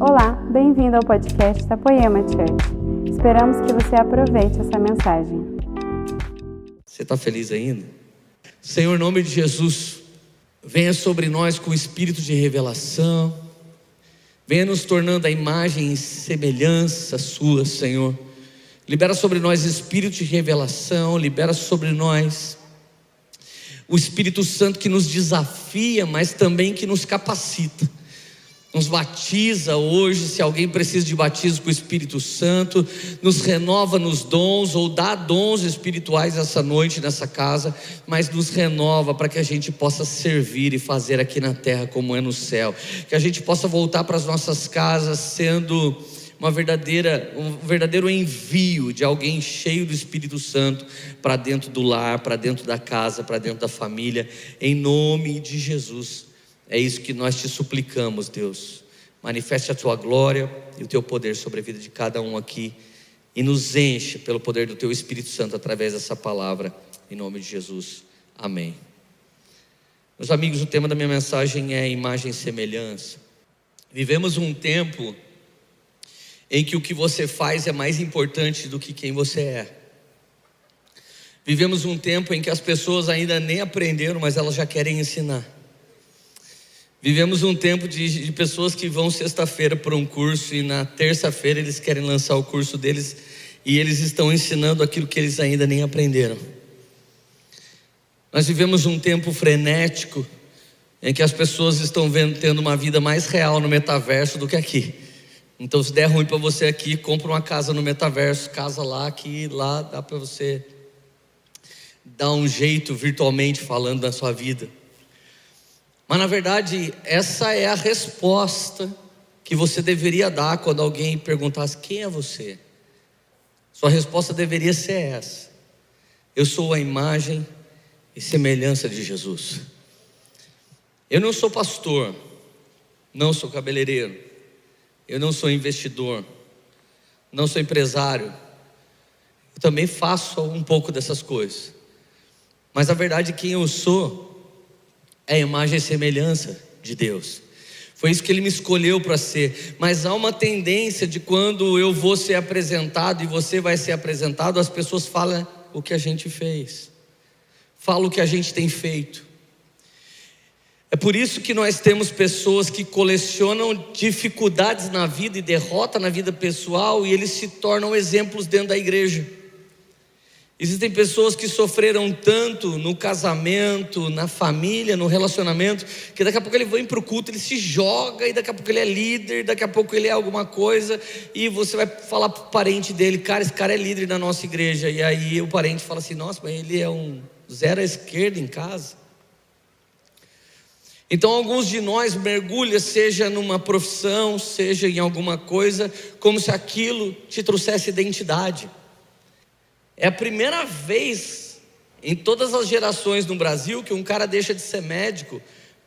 Olá, bem-vindo ao podcast da Poema Church. Esperamos que você aproveite essa mensagem. Você está feliz ainda? Senhor, em nome de Jesus, venha sobre nós com o espírito de revelação, venha nos tornando a imagem e semelhança sua, Senhor. Libera sobre nós espírito de revelação, libera sobre nós o Espírito Santo que nos desafia, mas também que nos capacita nos batiza hoje, se alguém precisa de batismo com o Espírito Santo, nos renova nos dons ou dá dons espirituais essa noite nessa casa, mas nos renova para que a gente possa servir e fazer aqui na terra como é no céu, que a gente possa voltar para as nossas casas sendo uma verdadeira, um verdadeiro envio de alguém cheio do Espírito Santo para dentro do lar, para dentro da casa, para dentro da família, em nome de Jesus. É isso que nós te suplicamos, Deus. Manifeste a tua glória e o teu poder sobre a vida de cada um aqui e nos enche pelo poder do teu Espírito Santo através dessa palavra, em nome de Jesus. Amém. Meus amigos, o tema da minha mensagem é imagem e semelhança. Vivemos um tempo em que o que você faz é mais importante do que quem você é. Vivemos um tempo em que as pessoas ainda nem aprenderam, mas elas já querem ensinar. Vivemos um tempo de, de pessoas que vão sexta-feira para um curso e na terça-feira eles querem lançar o curso deles e eles estão ensinando aquilo que eles ainda nem aprenderam. Nós vivemos um tempo frenético em que as pessoas estão vendo, tendo uma vida mais real no metaverso do que aqui. Então, se der ruim para você aqui, compra uma casa no metaverso, casa lá, que lá dá para você dar um jeito virtualmente falando da sua vida. Mas na verdade, essa é a resposta que você deveria dar quando alguém perguntasse: quem é você? Sua resposta deveria ser essa: Eu sou a imagem e semelhança de Jesus. Eu não sou pastor, não sou cabeleireiro, eu não sou investidor, não sou empresário. Eu também faço um pouco dessas coisas. Mas a verdade, quem eu sou é a imagem e semelhança de Deus. Foi isso que ele me escolheu para ser. Mas há uma tendência de quando eu vou ser apresentado e você vai ser apresentado, as pessoas falam o que a gente fez, falam o que a gente tem feito. É por isso que nós temos pessoas que colecionam dificuldades na vida e derrota na vida pessoal e eles se tornam exemplos dentro da igreja. Existem pessoas que sofreram tanto no casamento, na família, no relacionamento, que daqui a pouco ele vem para o culto, ele se joga, e daqui a pouco ele é líder, daqui a pouco ele é alguma coisa, e você vai falar para o parente dele, cara, esse cara é líder da nossa igreja. E aí o parente fala assim, nossa, mas ele é um zero à esquerda em casa. Então alguns de nós mergulham, seja numa profissão, seja em alguma coisa, como se aquilo te trouxesse identidade. É a primeira vez em todas as gerações no Brasil que um cara deixa de ser médico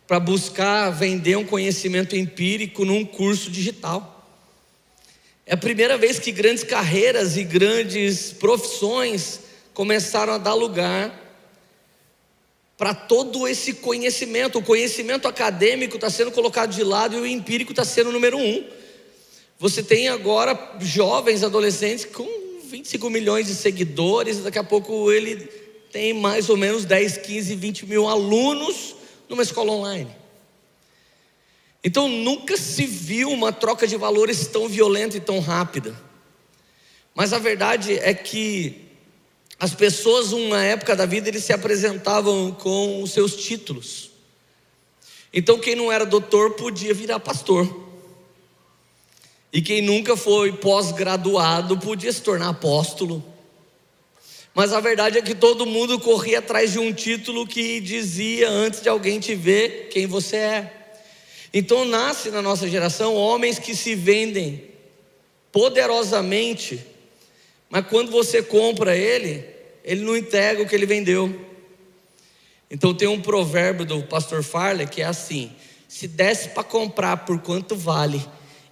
para buscar vender um conhecimento empírico num curso digital. É a primeira vez que grandes carreiras e grandes profissões começaram a dar lugar para todo esse conhecimento. O conhecimento acadêmico está sendo colocado de lado e o empírico está sendo o número um. Você tem agora jovens, adolescentes com 25 milhões de seguidores, daqui a pouco ele tem mais ou menos 10, 15, 20 mil alunos numa escola online. Então nunca se viu uma troca de valores tão violenta e tão rápida. Mas a verdade é que as pessoas, numa época da vida, eles se apresentavam com os seus títulos. Então quem não era doutor podia virar pastor. E quem nunca foi pós-graduado podia se tornar apóstolo. Mas a verdade é que todo mundo corria atrás de um título que dizia antes de alguém te ver quem você é. Então nasce na nossa geração homens que se vendem poderosamente, mas quando você compra ele, ele não entrega o que ele vendeu. Então tem um provérbio do pastor Farley que é assim: se desse para comprar por quanto vale,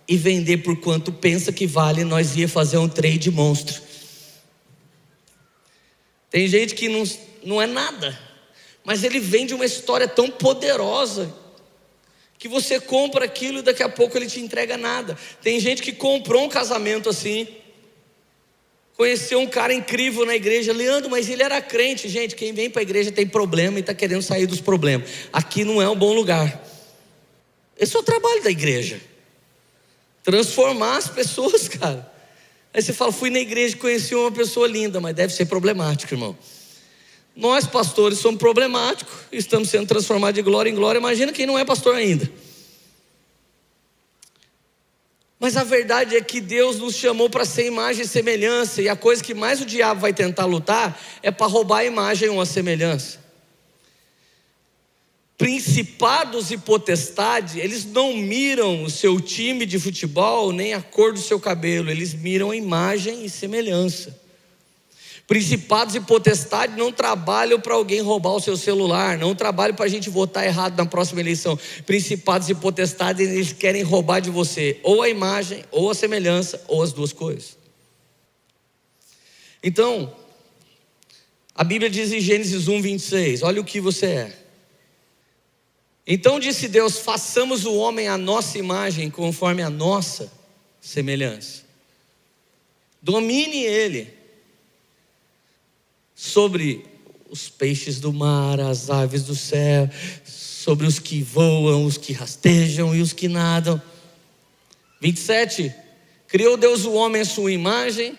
e vender por quanto pensa que vale, nós ia fazer um trade monstro. Tem gente que não, não é nada, mas ele vende uma história tão poderosa que você compra aquilo e daqui a pouco ele te entrega nada. Tem gente que comprou um casamento assim, conheceu um cara incrível na igreja, Leandro, mas ele era crente. Gente, quem vem para a igreja tem problema e está querendo sair dos problemas. Aqui não é um bom lugar. Esse é o trabalho da igreja. Transformar as pessoas, cara. Aí você fala, fui na igreja e conheci uma pessoa linda, mas deve ser problemático, irmão. Nós, pastores, somos problemáticos, estamos sendo transformados de glória em glória. Imagina quem não é pastor ainda. Mas a verdade é que Deus nos chamou para ser imagem e semelhança, e a coisa que mais o diabo vai tentar lutar é para roubar a imagem ou a semelhança. Principados e potestades, eles não miram o seu time de futebol nem a cor do seu cabelo, eles miram a imagem e semelhança. Principados e potestades não trabalham para alguém roubar o seu celular, não trabalham para a gente votar errado na próxima eleição. Principados e potestades, eles querem roubar de você ou a imagem, ou a semelhança, ou as duas coisas. Então, a Bíblia diz em Gênesis 1, 26: olha o que você é. Então disse Deus: façamos o homem à nossa imagem, conforme a nossa semelhança. Domine ele sobre os peixes do mar, as aves do céu, sobre os que voam, os que rastejam e os que nadam. 27. Criou Deus o homem à sua imagem,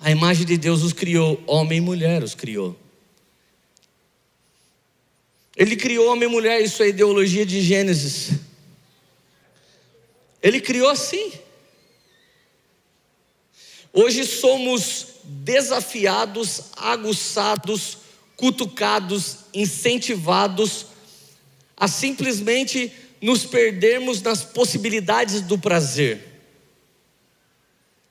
a imagem de Deus os criou, homem e mulher os criou. Ele criou homem e mulher, isso é ideologia de Gênesis. Ele criou assim. Hoje somos desafiados, aguçados, cutucados, incentivados a simplesmente nos perdermos nas possibilidades do prazer.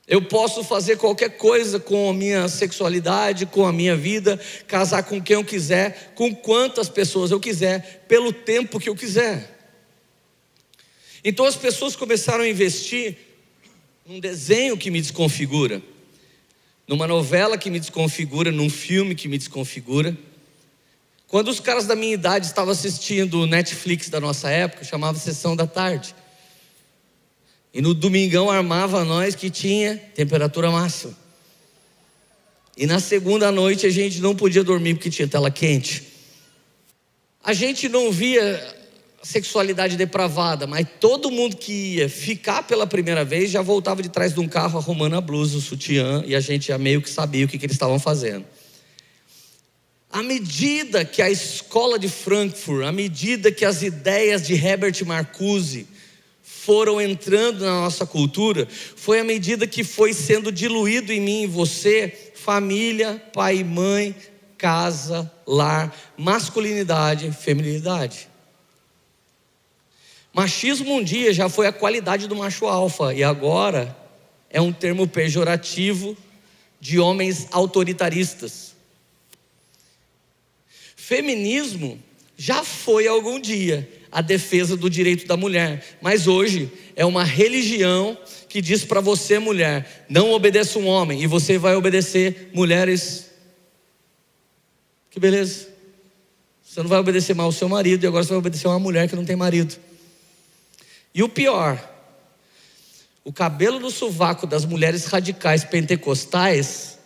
Eu posso fazer qualquer coisa com a minha sexualidade, com a minha vida, casar com quem eu quiser, com quantas pessoas eu quiser, pelo tempo que eu quiser. Então as pessoas começaram a investir num desenho que me desconfigura, numa novela que me desconfigura, num filme que me desconfigura. Quando os caras da minha idade estavam assistindo o Netflix da nossa época, chamava Sessão da Tarde. E no domingão armava nós que tinha temperatura máxima. E na segunda noite a gente não podia dormir porque tinha tela quente. A gente não via sexualidade depravada, mas todo mundo que ia ficar pela primeira vez já voltava de trás de um carro arrumando a blusa, o sutiã, e a gente já meio que sabia o que, que eles estavam fazendo. À medida que a escola de Frankfurt, à medida que as ideias de Herbert Marcuse foram entrando na nossa cultura, foi à medida que foi sendo diluído em mim e você, família, pai e mãe, casa, lar, masculinidade, feminilidade. Machismo um dia já foi a qualidade do macho alfa e agora é um termo pejorativo de homens autoritaristas. Feminismo já foi algum dia a defesa do direito da mulher, mas hoje é uma religião que diz para você, mulher, não obedeça um homem e você vai obedecer mulheres. Que beleza. Você não vai obedecer mal o seu marido e agora você vai obedecer uma mulher que não tem marido. E o pior, o cabelo no sovaco das mulheres radicais pentecostais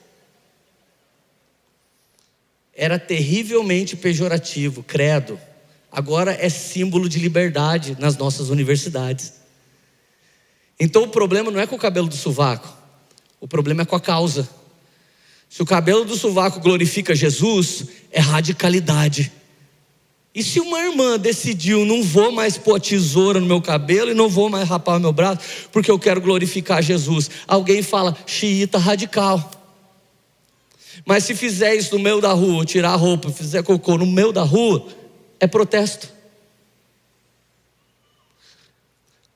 era terrivelmente pejorativo, credo. Agora é símbolo de liberdade nas nossas universidades. Então o problema não é com o cabelo do sovaco, o problema é com a causa. Se o cabelo do sovaco glorifica Jesus, é radicalidade. E se uma irmã decidiu, não vou mais pôr tesoura no meu cabelo e não vou mais rapar o meu braço, porque eu quero glorificar Jesus, alguém fala, xiita radical. Mas se fizer isso no meio da rua, tirar a roupa, fizer cocô no meio da rua, é protesto.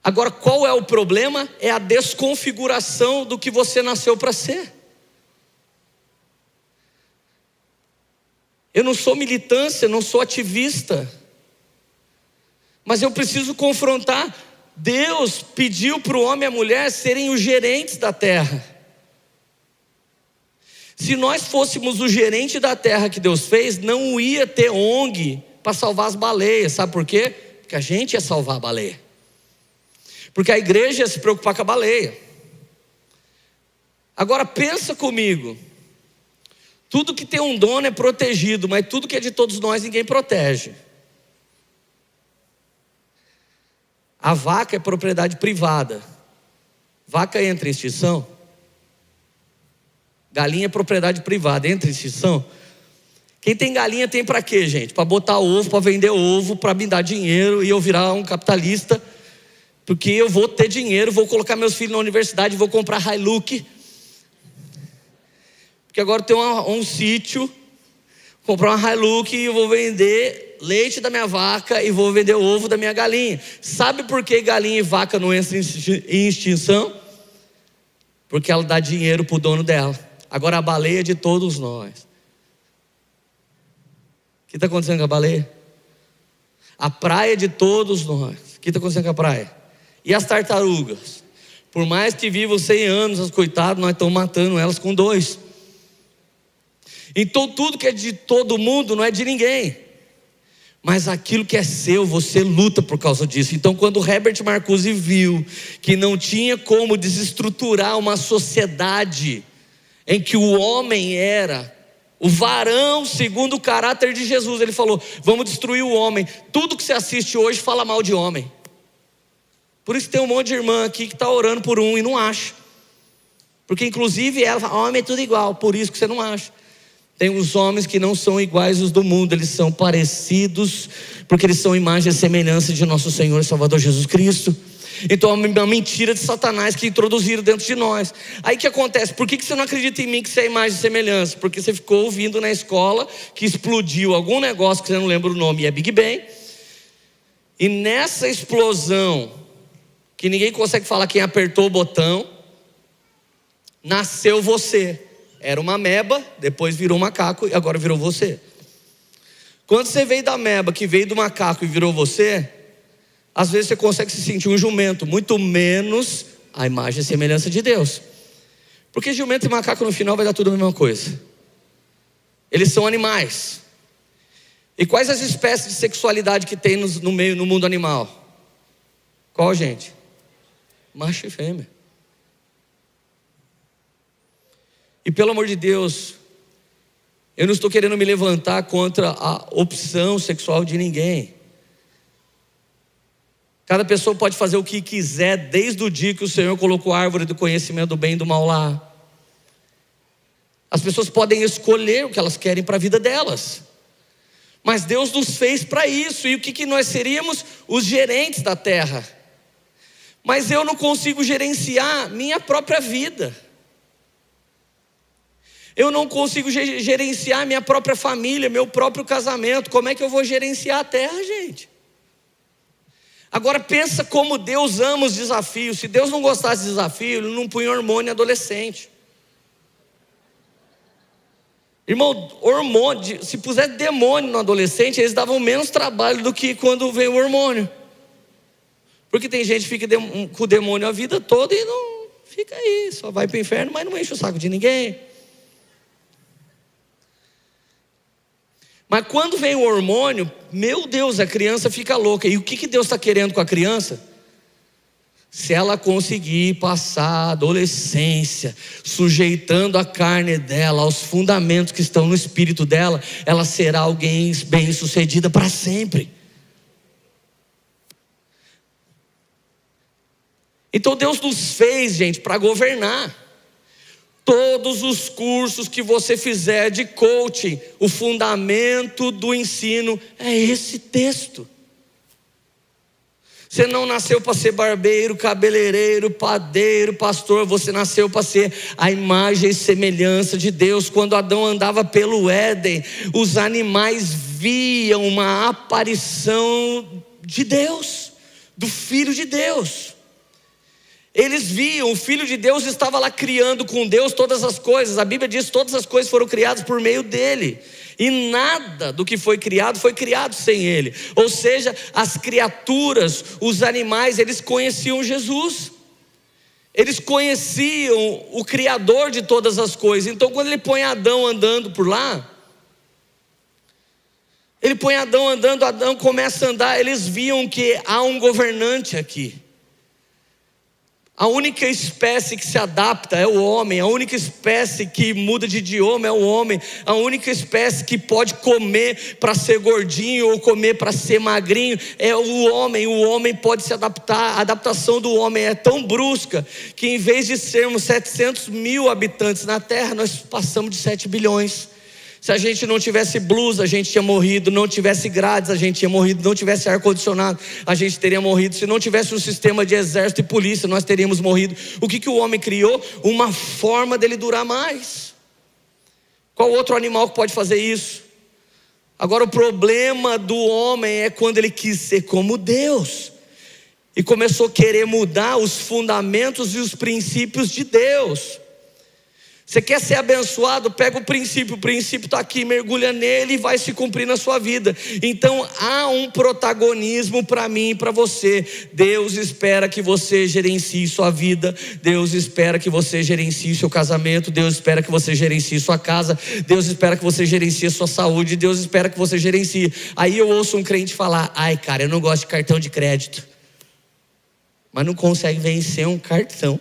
Agora, qual é o problema? É a desconfiguração do que você nasceu para ser. Eu não sou militância, não sou ativista. Mas eu preciso confrontar. Deus pediu para o homem e a mulher serem os gerentes da terra. Se nós fôssemos o gerente da terra que Deus fez, não ia ter ONG para salvar as baleias. Sabe por quê? que a gente ia salvar a baleia. Porque a igreja ia se preocupar com a baleia. Agora pensa comigo. Tudo que tem um dono é protegido, mas tudo que é de todos nós ninguém protege. A vaca é propriedade privada. Vaca entra em extinção. Galinha é propriedade privada, entra em extinção. Quem tem galinha tem para quê, gente? Para botar ovo, para vender ovo, para me dar dinheiro e eu virar um capitalista. Porque eu vou ter dinheiro, vou colocar meus filhos na universidade, vou comprar Hilux. Porque agora tem um, um sítio, comprar uma Hilux e eu vou vender leite da minha vaca e vou vender ovo da minha galinha. Sabe por que galinha e vaca não entram em extinção? Porque ela dá dinheiro para o dono dela. Agora a baleia é de todos nós. Que está acontecendo com a baleia? A praia de todos nós. O que está acontecendo com a praia? E as tartarugas? Por mais que vivam 100 anos, as coitadas, nós estamos matando elas com dois. Então tudo que é de todo mundo não é de ninguém. Mas aquilo que é seu, você luta por causa disso. Então, quando Herbert Marcuse viu que não tinha como desestruturar uma sociedade em que o homem era o varão segundo o caráter de Jesus, ele falou: vamos destruir o homem. Tudo que você assiste hoje fala mal de homem. Por isso tem um monte de irmã aqui que está orando por um e não acha. Porque, inclusive, ela fala: homem é tudo igual, por isso que você não acha. Tem os homens que não são iguais os do mundo, eles são parecidos, porque eles são imagem e semelhança de nosso Senhor e Salvador Jesus Cristo. Então é uma mentira de Satanás que introduziram dentro de nós. Aí que acontece? Por que você não acredita em mim que você é imagem e semelhança? Porque você ficou ouvindo na escola que explodiu algum negócio que você não lembra o nome, e é Big Bang. E nessa explosão, que ninguém consegue falar quem apertou o botão, nasceu você. Era uma meba, depois virou macaco e agora virou você. Quando você veio da meba, que veio do macaco e virou você, às vezes você consegue se sentir um jumento, muito menos a imagem e semelhança de Deus. Porque jumento e macaco no final vai dar tudo a mesma coisa. Eles são animais. E quais as espécies de sexualidade que tem no, meio, no mundo animal? Qual, gente? Macho e fêmea. E pelo amor de Deus, eu não estou querendo me levantar contra a opção sexual de ninguém. Cada pessoa pode fazer o que quiser desde o dia que o Senhor colocou a árvore do conhecimento do bem e do mal lá. As pessoas podem escolher o que elas querem para a vida delas. Mas Deus nos fez para isso. E o que, que nós seríamos? Os gerentes da terra. Mas eu não consigo gerenciar minha própria vida. Eu não consigo gerenciar minha própria família, meu próprio casamento. Como é que eu vou gerenciar a terra, gente? Agora pensa como Deus ama os desafios. Se Deus não gostasse de desafio, Ele não punha hormônio adolescente. Irmão, hormônio, se puser demônio no adolescente, eles davam menos trabalho do que quando veio o hormônio. Porque tem gente que fica com o demônio a vida toda e não fica aí, só vai para o inferno, mas não enche o saco de ninguém. Mas quando vem o hormônio, meu Deus, a criança fica louca. E o que, que Deus está querendo com a criança? Se ela conseguir passar a adolescência, sujeitando a carne dela aos fundamentos que estão no espírito dela, ela será alguém bem-sucedida para sempre. Então Deus nos fez, gente, para governar. Todos os cursos que você fizer de coaching, o fundamento do ensino é esse texto. Você não nasceu para ser barbeiro, cabeleireiro, padeiro, pastor, você nasceu para ser a imagem e semelhança de Deus. Quando Adão andava pelo Éden, os animais viam uma aparição de Deus, do Filho de Deus. Eles viam, o Filho de Deus estava lá criando com Deus todas as coisas. A Bíblia diz que todas as coisas foram criadas por meio dele. E nada do que foi criado foi criado sem ele. Ou seja, as criaturas, os animais, eles conheciam Jesus. Eles conheciam o Criador de todas as coisas. Então, quando ele põe Adão andando por lá, Ele põe Adão andando, Adão começa a andar, eles viam que há um governante aqui. A única espécie que se adapta é o homem, a única espécie que muda de idioma é o homem, a única espécie que pode comer para ser gordinho ou comer para ser magrinho é o homem. O homem pode se adaptar, a adaptação do homem é tão brusca que em vez de sermos 700 mil habitantes na Terra, nós passamos de 7 bilhões. Se a gente não tivesse blusa, a gente tinha morrido. Não tivesse grades, a gente tinha morrido. Não tivesse ar-condicionado, a gente teria morrido. Se não tivesse um sistema de exército e polícia, nós teríamos morrido. O que, que o homem criou? Uma forma dele durar mais. Qual outro animal que pode fazer isso? Agora, o problema do homem é quando ele quis ser como Deus e começou a querer mudar os fundamentos e os princípios de Deus. Você quer ser abençoado? Pega o princípio, o princípio está aqui, mergulha nele e vai se cumprir na sua vida. Então há um protagonismo para mim e para você. Deus espera que você gerencie sua vida, Deus espera que você gerencie seu casamento, Deus espera que você gerencie sua casa, Deus espera que você gerencie sua saúde, Deus espera que você gerencie. Aí eu ouço um crente falar: ai, cara, eu não gosto de cartão de crédito, mas não consegue vencer um cartão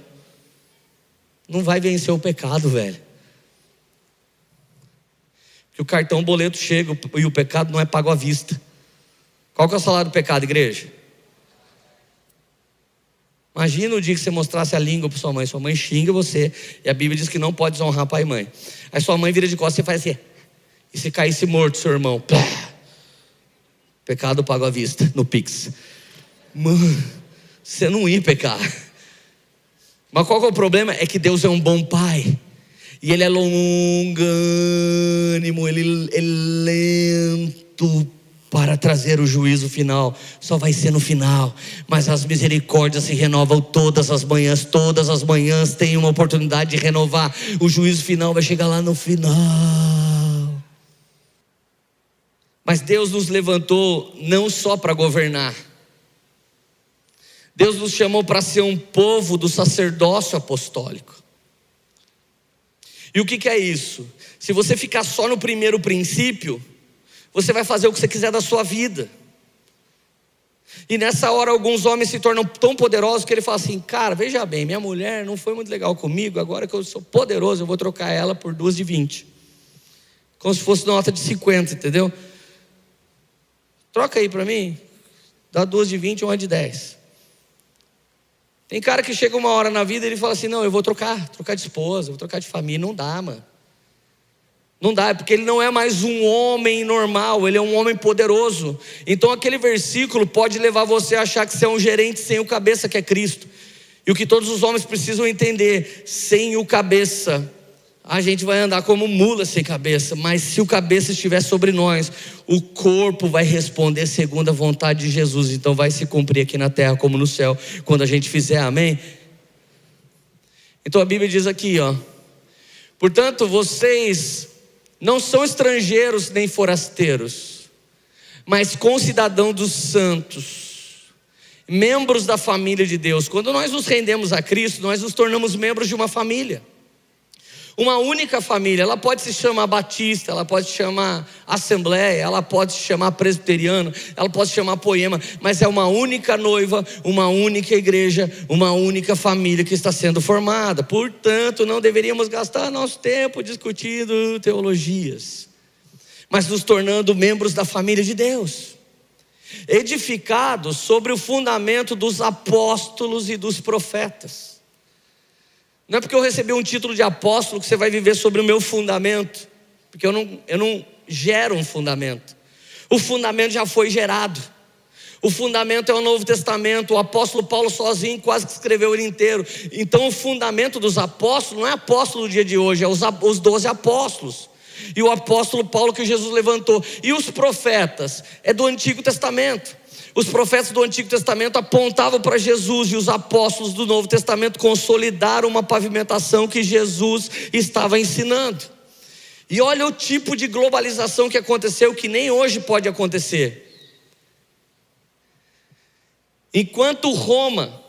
não vai vencer o pecado, velho. Que o cartão o boleto chega e o pecado não é pago à vista. Qual que é o salário do pecado, igreja? Imagina o dia que você mostrasse a língua para sua mãe. Sua mãe xinga você. E a Bíblia diz que não pode desonrar pai e mãe. Aí sua mãe vira de costas e faz assim. E se caísse morto, seu irmão. Plá. Pecado pago à vista, no Pix. Mano, você não ia pecar. Mas qual é o problema? É que Deus é um bom pai. E Ele é longânimo, Ele é lento para trazer o juízo final. Só vai ser no final. Mas as misericórdias se renovam todas as manhãs. Todas as manhãs tem uma oportunidade de renovar. O juízo final vai chegar lá no final. Mas Deus nos levantou não só para governar Deus nos chamou para ser um povo do sacerdócio apostólico. E o que, que é isso? Se você ficar só no primeiro princípio, você vai fazer o que você quiser da sua vida. E nessa hora alguns homens se tornam tão poderosos que ele fala assim: Cara, veja bem, minha mulher não foi muito legal comigo, agora que eu sou poderoso, eu vou trocar ela por duas de 20. Como se fosse nota de 50, entendeu? Troca aí para mim, dá duas de 20 e uma de 10. Tem cara que chega uma hora na vida e ele fala assim: não, eu vou trocar, trocar de esposa, vou trocar de família. Não dá, mano. Não dá, porque ele não é mais um homem normal, ele é um homem poderoso. Então aquele versículo pode levar você a achar que você é um gerente sem o cabeça que é Cristo. E o que todos os homens precisam entender: sem o cabeça, a gente vai andar como mula sem cabeça, mas se o cabeça estiver sobre nós, o corpo vai responder segundo a vontade de Jesus, então vai se cumprir aqui na terra como no céu, quando a gente fizer, amém? Então a Bíblia diz aqui, ó. Portanto, vocês não são estrangeiros nem forasteiros, mas concidadãos dos santos, membros da família de Deus. Quando nós nos rendemos a Cristo, nós nos tornamos membros de uma família uma única família. Ela pode se chamar Batista, ela pode se chamar Assembleia, ela pode se chamar Presbiteriano, ela pode se chamar Poema, mas é uma única noiva, uma única igreja, uma única família que está sendo formada. Portanto, não deveríamos gastar nosso tempo discutindo teologias, mas nos tornando membros da família de Deus. Edificados sobre o fundamento dos apóstolos e dos profetas. Não é porque eu recebi um título de apóstolo que você vai viver sobre o meu fundamento, porque eu não, eu não gero um fundamento. O fundamento já foi gerado. O fundamento é o Novo Testamento. O apóstolo Paulo sozinho quase que escreveu ele inteiro. Então, o fundamento dos apóstolos não é apóstolo do dia de hoje, é os, os doze apóstolos. E o apóstolo Paulo que Jesus levantou. E os profetas é do Antigo Testamento. Os profetas do Antigo Testamento apontavam para Jesus e os apóstolos do Novo Testamento consolidaram uma pavimentação que Jesus estava ensinando. E olha o tipo de globalização que aconteceu que nem hoje pode acontecer. Enquanto Roma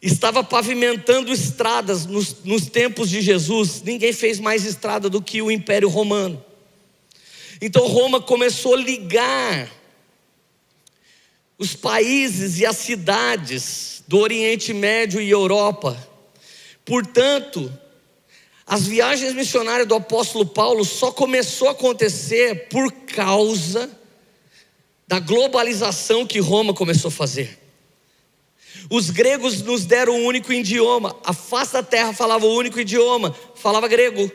estava pavimentando estradas nos, nos tempos de Jesus, ninguém fez mais estrada do que o Império Romano. Então Roma começou a ligar os países e as cidades do Oriente Médio e Europa. Portanto, as viagens missionárias do apóstolo Paulo só começou a acontecer por causa da globalização que Roma começou a fazer. Os gregos nos deram um único idioma, a face da terra falava o único idioma, falava grego.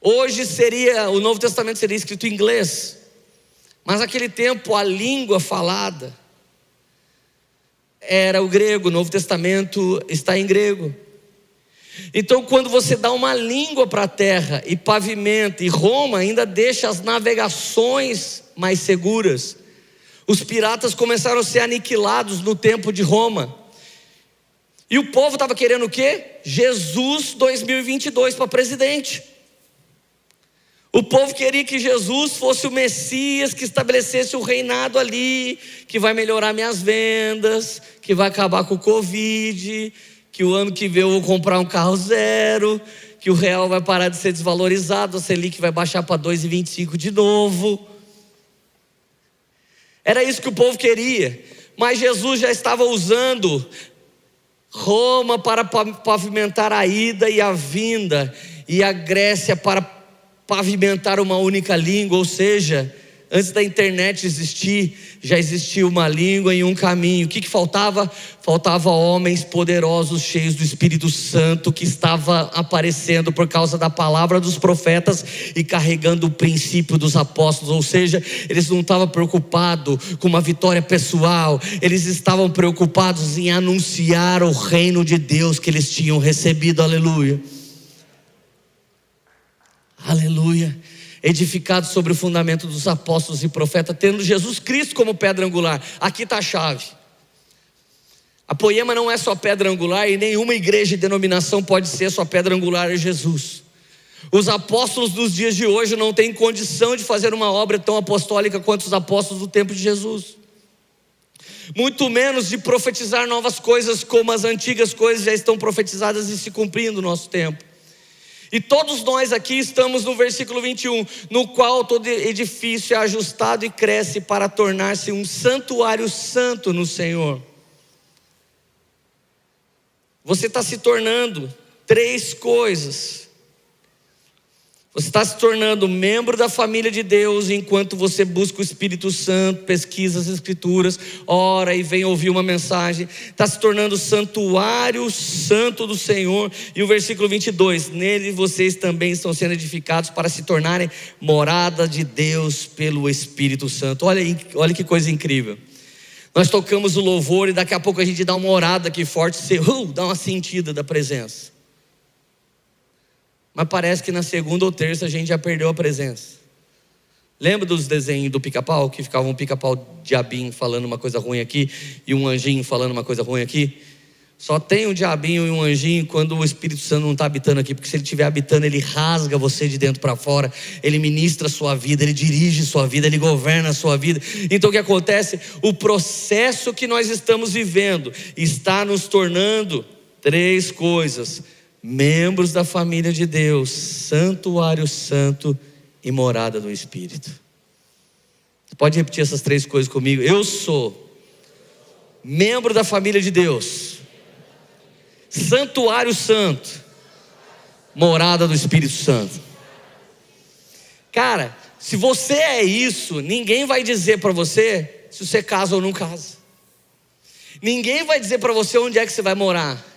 Hoje seria, o Novo Testamento seria escrito em inglês, mas naquele tempo a língua falada era o grego, o Novo Testamento está em grego. Então, quando você dá uma língua para a terra e pavimenta, e Roma ainda deixa as navegações mais seguras, os piratas começaram a ser aniquilados no tempo de Roma. E o povo estava querendo o quê? Jesus 2022 para presidente. O povo queria que Jesus fosse o Messias que estabelecesse o reinado ali, que vai melhorar minhas vendas, que vai acabar com o Covid, que o ano que vem eu vou comprar um carro zero, que o real vai parar de ser desvalorizado, a Selic vai baixar para 2,25 de novo. Era isso que o povo queria, mas Jesus já estava usando Roma para pavimentar a ida e a vinda, e a Grécia para pavimentar uma única língua, ou seja, Antes da internet existir, já existia uma língua e um caminho. O que, que faltava? Faltava homens poderosos, cheios do Espírito Santo, que estava aparecendo por causa da palavra dos profetas e carregando o princípio dos apóstolos. Ou seja, eles não estavam preocupados com uma vitória pessoal, eles estavam preocupados em anunciar o reino de Deus que eles tinham recebido. Aleluia. Aleluia edificado sobre o fundamento dos apóstolos e profetas, tendo Jesus Cristo como pedra angular. Aqui está a chave. A poema não é só pedra angular e nenhuma igreja e denominação pode ser só pedra angular é Jesus. Os apóstolos dos dias de hoje não têm condição de fazer uma obra tão apostólica quanto os apóstolos do tempo de Jesus. Muito menos de profetizar novas coisas como as antigas coisas já estão profetizadas e se cumprindo no nosso tempo. E todos nós aqui estamos no versículo 21, no qual todo edifício é ajustado e cresce para tornar-se um santuário santo no Senhor. Você está se tornando três coisas você está se tornando membro da família de Deus enquanto você busca o Espírito Santo, pesquisa as Escrituras, ora e vem ouvir uma mensagem. Está se tornando santuário santo do Senhor. E o versículo 22: Nele vocês também estão sendo edificados para se tornarem morada de Deus pelo Espírito Santo. Olha, olha que coisa incrível. Nós tocamos o louvor e daqui a pouco a gente dá uma orada aqui forte, você uh, dá uma sentida da presença. Mas parece que na segunda ou terça a gente já perdeu a presença. Lembra dos desenhos do pica-pau? Que ficava um pica-pau diabinho falando uma coisa ruim aqui e um anjinho falando uma coisa ruim aqui? Só tem um diabinho e um anjinho quando o Espírito Santo não está habitando aqui, porque se ele estiver habitando, ele rasga você de dentro para fora, ele ministra a sua vida, ele dirige a sua vida, ele governa a sua vida. Então o que acontece? O processo que nós estamos vivendo está nos tornando três coisas membros da família de Deus, santuário santo e morada do Espírito. Pode repetir essas três coisas comigo? Eu sou membro da família de Deus, santuário santo, morada do Espírito Santo. Cara, se você é isso, ninguém vai dizer para você se você casa ou não casa. Ninguém vai dizer para você onde é que você vai morar.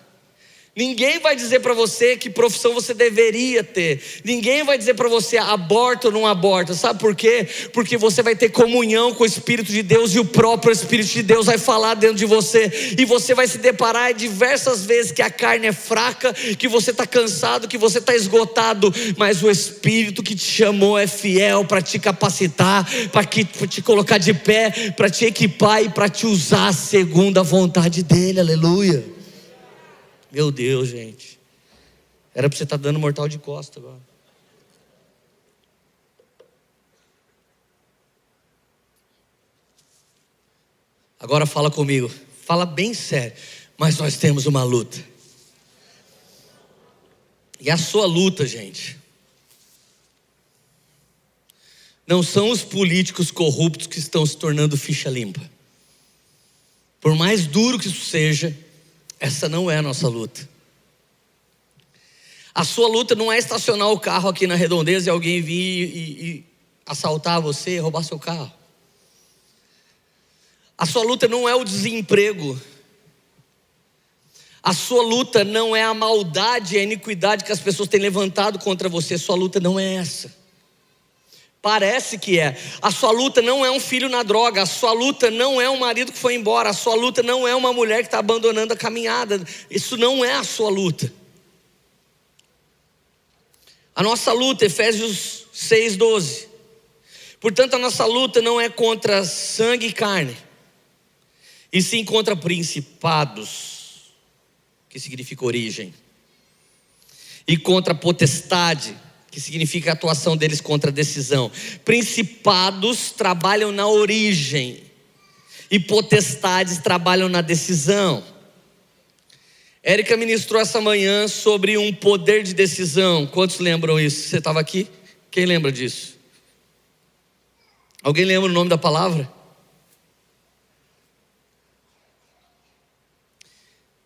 Ninguém vai dizer para você que profissão você deveria ter. Ninguém vai dizer para você aborta ou não aborta. Sabe por quê? Porque você vai ter comunhão com o Espírito de Deus e o próprio Espírito de Deus vai falar dentro de você. E você vai se deparar diversas vezes que a carne é fraca, que você está cansado, que você está esgotado. Mas o Espírito que te chamou é fiel para te capacitar, para te colocar de pé, para te equipar e para te usar segundo a vontade dEle. Aleluia. Meu Deus, gente. Era para você estar tá dando mortal de costa agora. Agora fala comigo. Fala bem sério. Mas nós temos uma luta. E a sua luta, gente, não são os políticos corruptos que estão se tornando ficha limpa. Por mais duro que isso seja, essa não é a nossa luta. A sua luta não é estacionar o carro aqui na redondeza e alguém vir e, e assaltar você, roubar seu carro. A sua luta não é o desemprego. A sua luta não é a maldade e a iniquidade que as pessoas têm levantado contra você. Sua luta não é essa. Parece que é. A sua luta não é um filho na droga, a sua luta não é um marido que foi embora, a sua luta não é uma mulher que está abandonando a caminhada. Isso não é a sua luta. A nossa luta, Efésios 6,12. Portanto, a nossa luta não é contra sangue e carne, e sim contra principados, que significa origem, e contra potestade, que significa a atuação deles contra a decisão. Principados trabalham na origem e potestades trabalham na decisão. Érica ministrou essa manhã sobre um poder de decisão. Quantos lembram isso? Você estava aqui? Quem lembra disso? Alguém lembra o nome da palavra?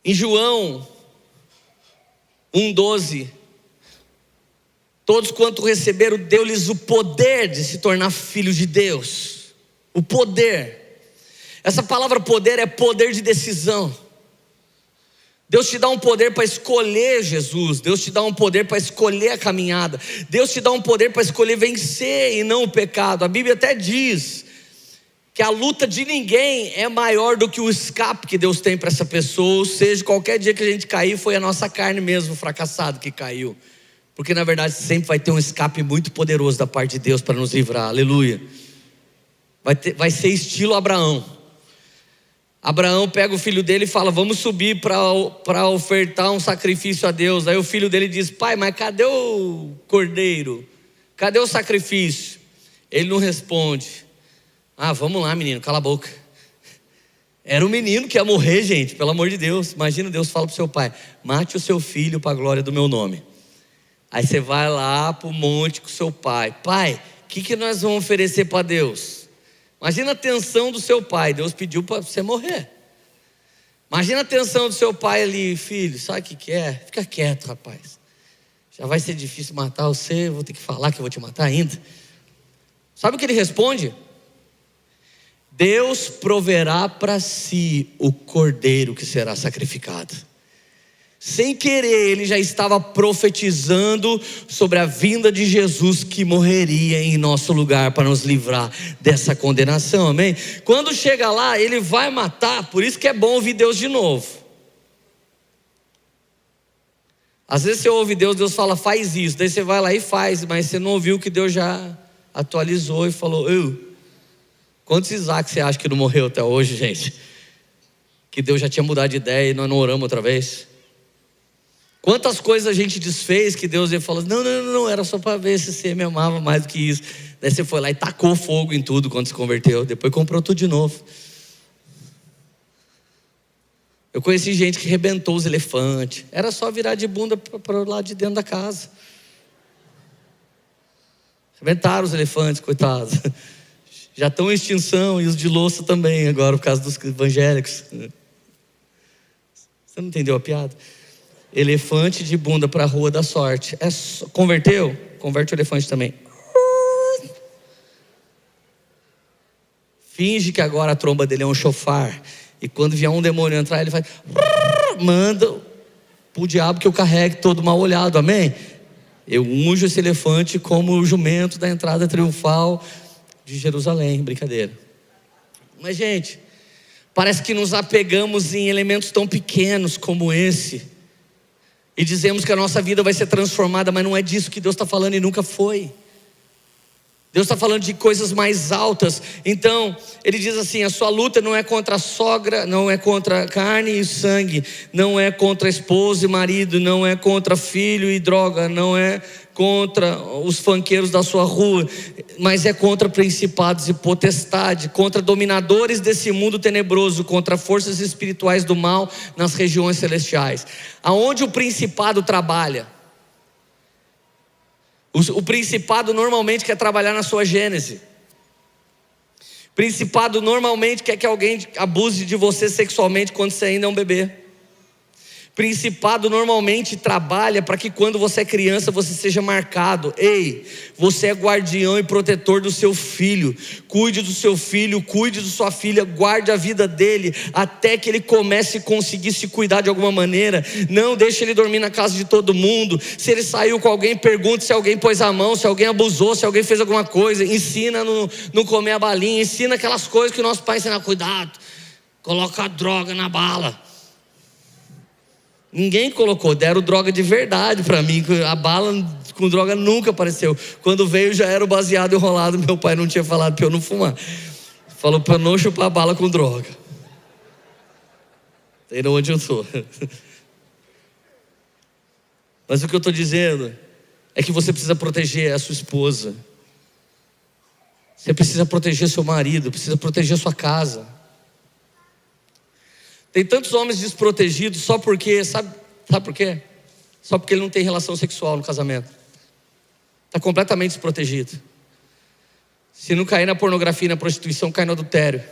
Em João 1,12 Todos quanto receberam, deu-lhes o poder de se tornar filhos de Deus. O poder. Essa palavra poder é poder de decisão. Deus te dá um poder para escolher Jesus, Deus te dá um poder para escolher a caminhada, Deus te dá um poder para escolher vencer e não o pecado. A Bíblia até diz que a luta de ninguém é maior do que o escape que Deus tem para essa pessoa, ou seja, qualquer dia que a gente cair, foi a nossa carne mesmo fracassado que caiu. Porque na verdade sempre vai ter um escape muito poderoso da parte de Deus para nos livrar. Aleluia. Vai, ter, vai ser estilo Abraão. Abraão pega o filho dele e fala: Vamos subir para ofertar um sacrifício a Deus. Aí o filho dele diz: Pai, mas cadê o cordeiro? Cadê o sacrifício? Ele não responde. Ah, vamos lá, menino, cala a boca. Era um menino que ia morrer, gente, pelo amor de Deus. Imagina Deus fala para o seu pai: Mate o seu filho para a glória do meu nome. Aí você vai lá para o monte com seu pai. Pai, o que, que nós vamos oferecer para Deus? Imagina a tensão do seu pai. Deus pediu para você morrer. Imagina a tensão do seu pai ali, filho. Sabe o que, que é? Fica quieto, rapaz. Já vai ser difícil matar você. Vou ter que falar que eu vou te matar ainda. Sabe o que ele responde? Deus proverá para si o cordeiro que será sacrificado. Sem querer, ele já estava profetizando sobre a vinda de Jesus que morreria em nosso lugar para nos livrar dessa condenação, amém? Quando chega lá, ele vai matar, por isso que é bom ouvir Deus de novo. Às vezes você ouve Deus, Deus fala, faz isso, daí você vai lá e faz, mas você não ouviu que Deus já atualizou e falou, eu. Quantos Isaac você acha que não morreu até hoje, gente? Que Deus já tinha mudado de ideia e nós não oramos outra vez? Quantas coisas a gente desfez que Deus ia falar, não, não, não, não, era só para ver se você me amava mais do que isso. Daí você foi lá e tacou fogo em tudo quando se converteu, depois comprou tudo de novo. Eu conheci gente que rebentou os elefantes, era só virar de bunda para o lado de dentro da casa. Rebentaram os elefantes, coitados. Já estão em extinção e os de louça também, agora por causa dos evangélicos. Você não entendeu a piada? Elefante de bunda para a rua da sorte. É, converteu? Converte o elefante também. Finge que agora a tromba dele é um chofar. E quando vier um demônio entrar, ele faz. Manda para o diabo que eu carregue todo mal olhado. Amém? Eu unjo esse elefante como o jumento da entrada triunfal de Jerusalém. Brincadeira. Mas, gente, parece que nos apegamos em elementos tão pequenos como esse e dizemos que a nossa vida vai ser transformada, mas não é disso que Deus está falando e nunca foi. Deus está falando de coisas mais altas. Então, ele diz assim: a sua luta não é contra a sogra, não é contra carne e sangue, não é contra esposo e marido, não é contra filho e droga, não é contra os fanqueiros da sua rua, mas é contra principados e potestade, contra dominadores desse mundo tenebroso, contra forças espirituais do mal nas regiões celestiais. Aonde o principado trabalha? O, o principado normalmente quer trabalhar na sua gênese. Principado normalmente quer que alguém abuse de você sexualmente quando você ainda é um bebê. Principado normalmente trabalha para que quando você é criança você seja marcado. Ei, você é guardião e protetor do seu filho. Cuide do seu filho, cuide da sua filha, guarde a vida dele até que ele comece a conseguir se cuidar de alguma maneira. Não deixe ele dormir na casa de todo mundo. Se ele saiu com alguém, pergunte se alguém pôs a mão, se alguém abusou, se alguém fez alguma coisa. Ensina no, não comer a balinha, ensina aquelas coisas que o nosso pai ensina. Cuidado, coloca a droga na bala. Ninguém colocou, deram droga de verdade para mim. A bala com droga nunca apareceu. Quando veio já era o baseado enrolado. Meu pai não tinha falado para eu não fumar. Falou para não chupar bala com droga. Entendeu onde eu estou? Mas o que eu estou dizendo é que você precisa proteger a sua esposa. Você precisa proteger seu marido, precisa proteger sua casa. Tem tantos homens desprotegidos só porque, sabe, sabe por quê? Só porque ele não tem relação sexual no casamento. Está completamente desprotegido. Se não cair na pornografia e na prostituição, cai no adultério.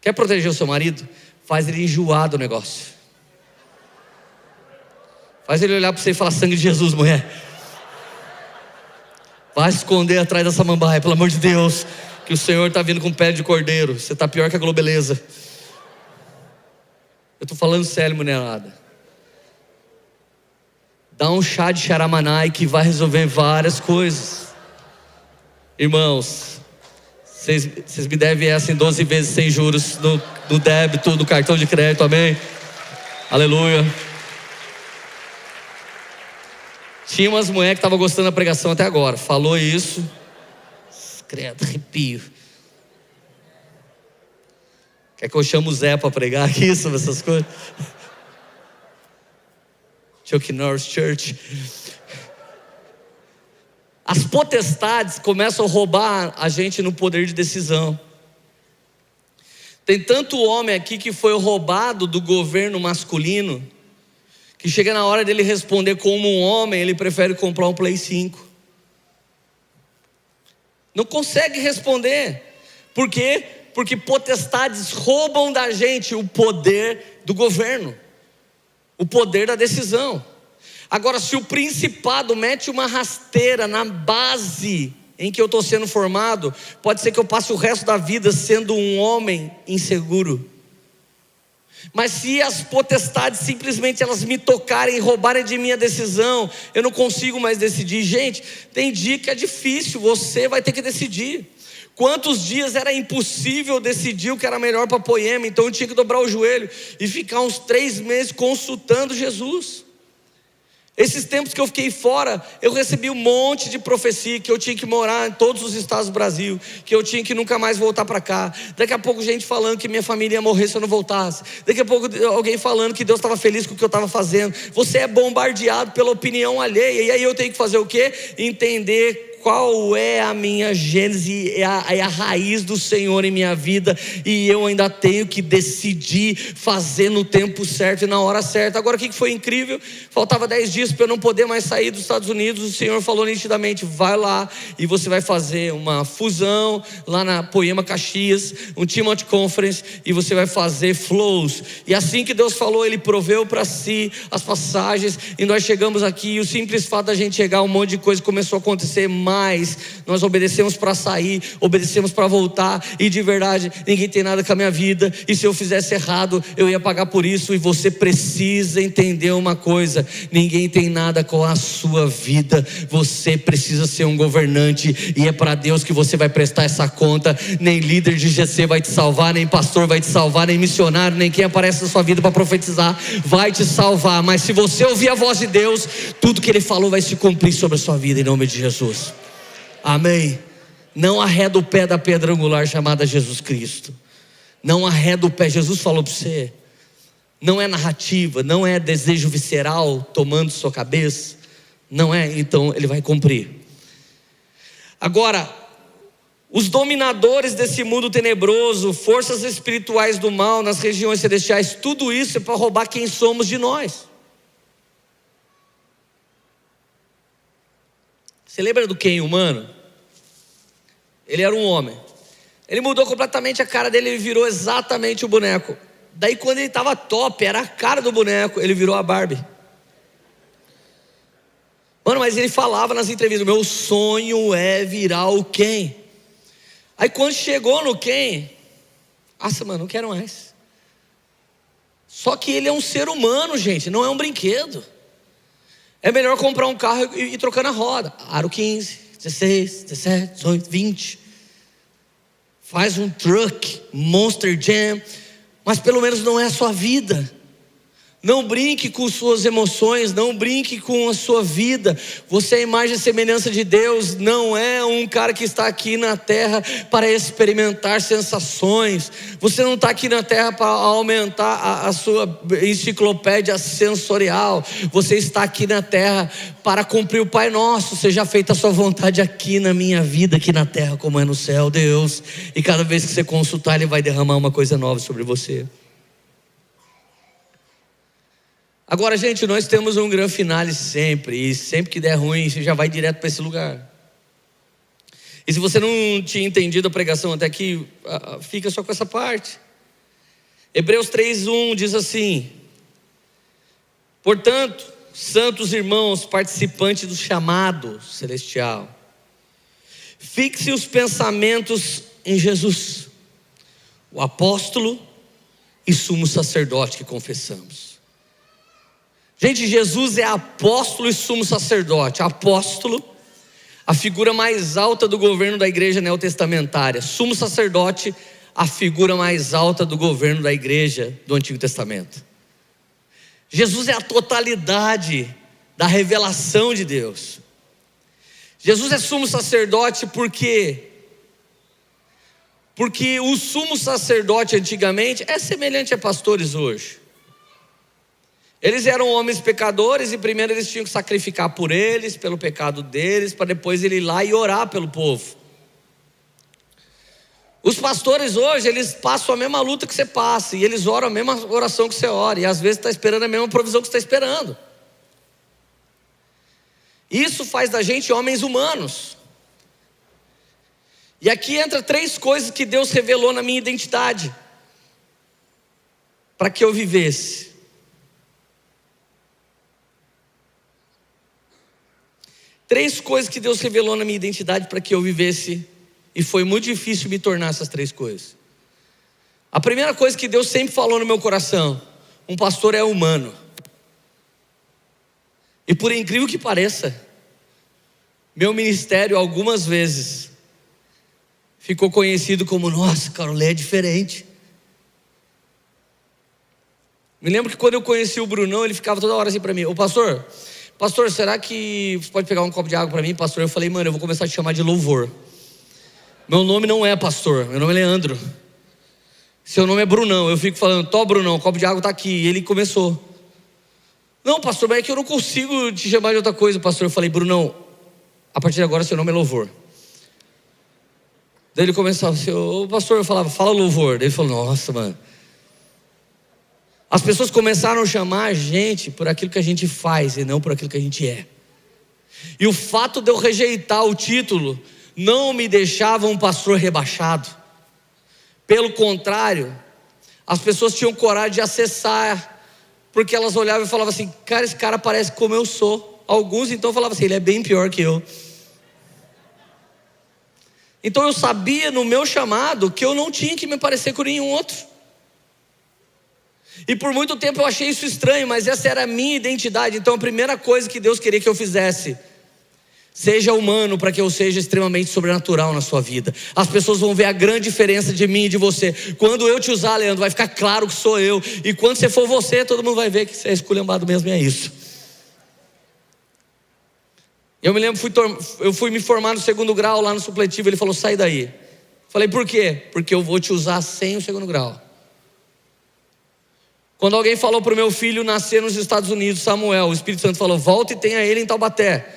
Quer proteger o seu marido? Faz ele enjoar do negócio. Faz ele olhar para você e falar: sangue de Jesus, mulher. Vai esconder atrás dessa mambaia, pelo amor de Deus. Que o Senhor está vindo com pele de cordeiro. Você está pior que a globeleza. Eu estou falando sério, mulherada. Dá um chá de charamanai que vai resolver várias coisas. Irmãos, vocês me devem essa em 12 vezes sem juros no, no débito, do cartão de crédito, amém? Aleluia. Tinha umas mulheres que estavam gostando da pregação até agora. Falou isso. Credo, arrepio. Quer que eu chame o Zé para pregar aqui sobre essas coisas? Chuck Norris Church. As potestades começam a roubar a gente no poder de decisão. Tem tanto homem aqui que foi roubado do governo masculino, que chega na hora dele responder como um homem, ele prefere comprar um Play 5. Não consegue responder. Por quê? Porque potestades roubam da gente o poder do governo, o poder da decisão. Agora, se o principado mete uma rasteira na base em que eu estou sendo formado, pode ser que eu passe o resto da vida sendo um homem inseguro. Mas se as potestades simplesmente elas me tocarem e roubarem de minha decisão, eu não consigo mais decidir. Gente, tem dia que é difícil, você vai ter que decidir. Quantos dias era impossível decidir o que era melhor para Poema, então eu tinha que dobrar o joelho e ficar uns três meses consultando Jesus. Esses tempos que eu fiquei fora, eu recebi um monte de profecia que eu tinha que morar em todos os estados do Brasil, que eu tinha que nunca mais voltar para cá. Daqui a pouco, gente falando que minha família ia morrer se eu não voltasse. Daqui a pouco, alguém falando que Deus estava feliz com o que eu estava fazendo. Você é bombardeado pela opinião alheia, e aí eu tenho que fazer o quê? Entender qual é a minha gênese, é a, é a raiz do Senhor em minha vida, e eu ainda tenho que decidir fazer no tempo certo e na hora certa. Agora, o que foi incrível? Faltava 10 dias para eu não poder mais sair dos Estados Unidos. O Senhor falou nitidamente: vai lá e você vai fazer uma fusão lá na Poema Caxias, um Timothy Conference, e você vai fazer flows. E assim que Deus falou, Ele proveu para si as passagens, e nós chegamos aqui, e o simples fato da gente chegar, um monte de coisa começou a acontecer. Nós obedecemos para sair, obedecemos para voltar, e de verdade, ninguém tem nada com a minha vida. E se eu fizesse errado, eu ia pagar por isso. E você precisa entender uma coisa: ninguém tem nada com a sua vida. Você precisa ser um governante, e é para Deus que você vai prestar essa conta. Nem líder de GC vai te salvar, nem pastor vai te salvar, nem missionário, nem quem aparece na sua vida para profetizar vai te salvar. Mas se você ouvir a voz de Deus, tudo que Ele falou vai se cumprir sobre a sua vida, em nome de Jesus. Amém. Não arreda o pé da pedra angular chamada Jesus Cristo. Não arreda o pé. Jesus falou para você. Não é narrativa, não é desejo visceral tomando sua cabeça. Não é, então ele vai cumprir. Agora, os dominadores desse mundo tenebroso, forças espirituais do mal nas regiões celestiais, tudo isso é para roubar quem somos de nós. Você lembra do Ken humano? Ele era um homem. Ele mudou completamente a cara dele, ele virou exatamente o boneco. Daí, quando ele estava top, era a cara do boneco, ele virou a Barbie. Mano, mas ele falava nas entrevistas: meu sonho é virar o Ken. Aí, quando chegou no Ken, nossa, mano, não quero mais. Só que ele é um ser humano, gente, não é um brinquedo. É melhor comprar um carro e ir trocando a roda. Aro 15, 16, 17, 18, 20. Faz um truck, Monster Jam, mas pelo menos não é a sua vida. Não brinque com suas emoções, não brinque com a sua vida. Você é a imagem e semelhança de Deus, não é um cara que está aqui na terra para experimentar sensações. Você não está aqui na terra para aumentar a, a sua enciclopédia sensorial. Você está aqui na terra para cumprir o Pai Nosso. Seja feita a sua vontade aqui na minha vida, aqui na terra, como é no céu, Deus. E cada vez que você consultar, Ele vai derramar uma coisa nova sobre você. Agora, gente, nós temos um grande finale sempre, e sempre que der ruim, você já vai direto para esse lugar. E se você não tinha entendido a pregação até aqui, fica só com essa parte. Hebreus 3:1 diz assim: Portanto, santos irmãos, participantes do chamado celestial, fixe os pensamentos em Jesus, o apóstolo e sumo sacerdote que confessamos. Gente, Jesus é apóstolo e sumo sacerdote. Apóstolo, a figura mais alta do governo da igreja neotestamentária. Sumo sacerdote, a figura mais alta do governo da igreja do Antigo Testamento. Jesus é a totalidade da revelação de Deus. Jesus é sumo sacerdote porque porque o sumo sacerdote antigamente é semelhante a pastores hoje. Eles eram homens pecadores e primeiro eles tinham que sacrificar por eles, pelo pecado deles, para depois ele ir lá e orar pelo povo. Os pastores hoje, eles passam a mesma luta que você passa, e eles oram a mesma oração que você ora, e às vezes está esperando a mesma provisão que você está esperando. Isso faz da gente homens humanos. E aqui entra três coisas que Deus revelou na minha identidade, para que eu vivesse. Três coisas que Deus revelou na minha identidade para que eu vivesse, e foi muito difícil me tornar essas três coisas. A primeira coisa que Deus sempre falou no meu coração: um pastor é humano. E por incrível que pareça, meu ministério algumas vezes ficou conhecido como: nossa, Carolé é diferente. Me lembro que quando eu conheci o Brunão, ele ficava toda hora assim para mim: Ô pastor, Pastor, será que você pode pegar um copo de água para mim, pastor? Eu falei, mano, eu vou começar a te chamar de louvor. Meu nome não é pastor, meu nome é Leandro. Seu nome é Brunão. Eu fico falando, tô Brunão, o copo de água está aqui. E ele começou. Não, pastor, mas é que eu não consigo te chamar de outra coisa, pastor. Eu falei, Brunão, a partir de agora seu nome é louvor. Daí ele começava assim, ô pastor, eu falava, fala louvor. Daí ele falou, nossa, mano. As pessoas começaram a chamar a gente por aquilo que a gente faz e não por aquilo que a gente é. E o fato de eu rejeitar o título não me deixava um pastor rebaixado. Pelo contrário, as pessoas tinham coragem de acessar, porque elas olhavam e falavam assim: cara, esse cara parece como eu sou. Alguns então falavam assim: ele é bem pior que eu. Então eu sabia no meu chamado que eu não tinha que me parecer com nenhum outro. E por muito tempo eu achei isso estranho, mas essa era a minha identidade. Então a primeira coisa que Deus queria que eu fizesse, seja humano para que eu seja extremamente sobrenatural na sua vida. As pessoas vão ver a grande diferença de mim e de você. Quando eu te usar, Leandro, vai ficar claro que sou eu. E quando você for você, todo mundo vai ver que você é esculhambado mesmo e é isso. Eu me lembro, fui, eu fui me formar no segundo grau lá no supletivo. Ele falou: sai daí. Falei, por quê? Porque eu vou te usar sem o segundo grau. Quando alguém falou para o meu filho nascer nos Estados Unidos, Samuel, o Espírito Santo falou: volte e tenha ele em Taubaté.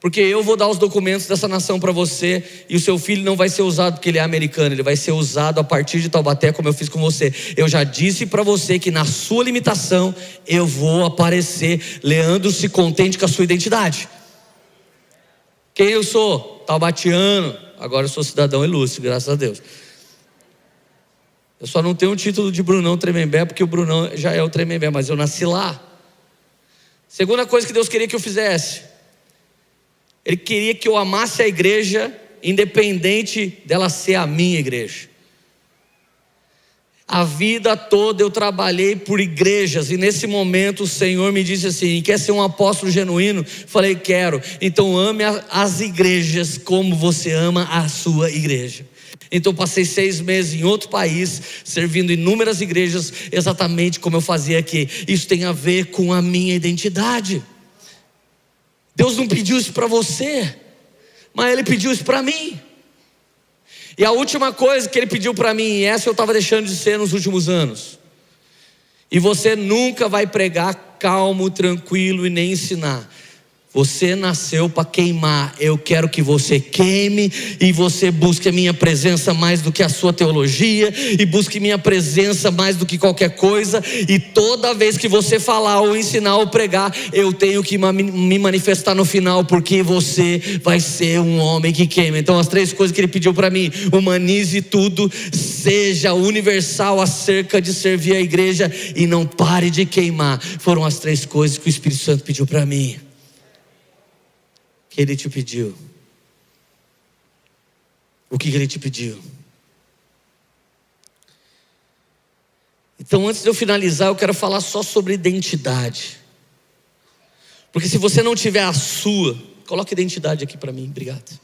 Porque eu vou dar os documentos dessa nação para você e o seu filho não vai ser usado porque ele é americano, ele vai ser usado a partir de Taubaté, como eu fiz com você. Eu já disse para você que na sua limitação eu vou aparecer. Leandro se contente com a sua identidade. Quem eu sou? Taubatiano. Agora eu sou cidadão ilustre, graças a Deus. Eu só não tenho o título de Brunão Tremembé, porque o Brunão já é o Tremembé, mas eu nasci lá. Segunda coisa que Deus queria que eu fizesse, Ele queria que eu amasse a igreja, independente dela ser a minha igreja. A vida toda eu trabalhei por igrejas e nesse momento o Senhor me disse assim: quer ser um apóstolo genuíno? Falei, quero. Então ame as igrejas como você ama a sua igreja. Então passei seis meses em outro país, servindo inúmeras igrejas, exatamente como eu fazia aqui. Isso tem a ver com a minha identidade. Deus não pediu isso para você, mas Ele pediu isso para mim. E a última coisa que Ele pediu para mim, e essa eu estava deixando de ser nos últimos anos. E você nunca vai pregar calmo, tranquilo e nem ensinar. Você nasceu para queimar. Eu quero que você queime e você busque a minha presença mais do que a sua teologia e busque minha presença mais do que qualquer coisa. E toda vez que você falar ou ensinar ou pregar, eu tenho que me manifestar no final, porque você vai ser um homem que queima. Então, as três coisas que ele pediu para mim: humanize tudo, seja universal acerca de servir a igreja e não pare de queimar. Foram as três coisas que o Espírito Santo pediu para mim que ele te pediu? O que ele te pediu? Então, antes de eu finalizar, eu quero falar só sobre identidade. Porque se você não tiver a sua, coloque identidade aqui para mim, obrigado.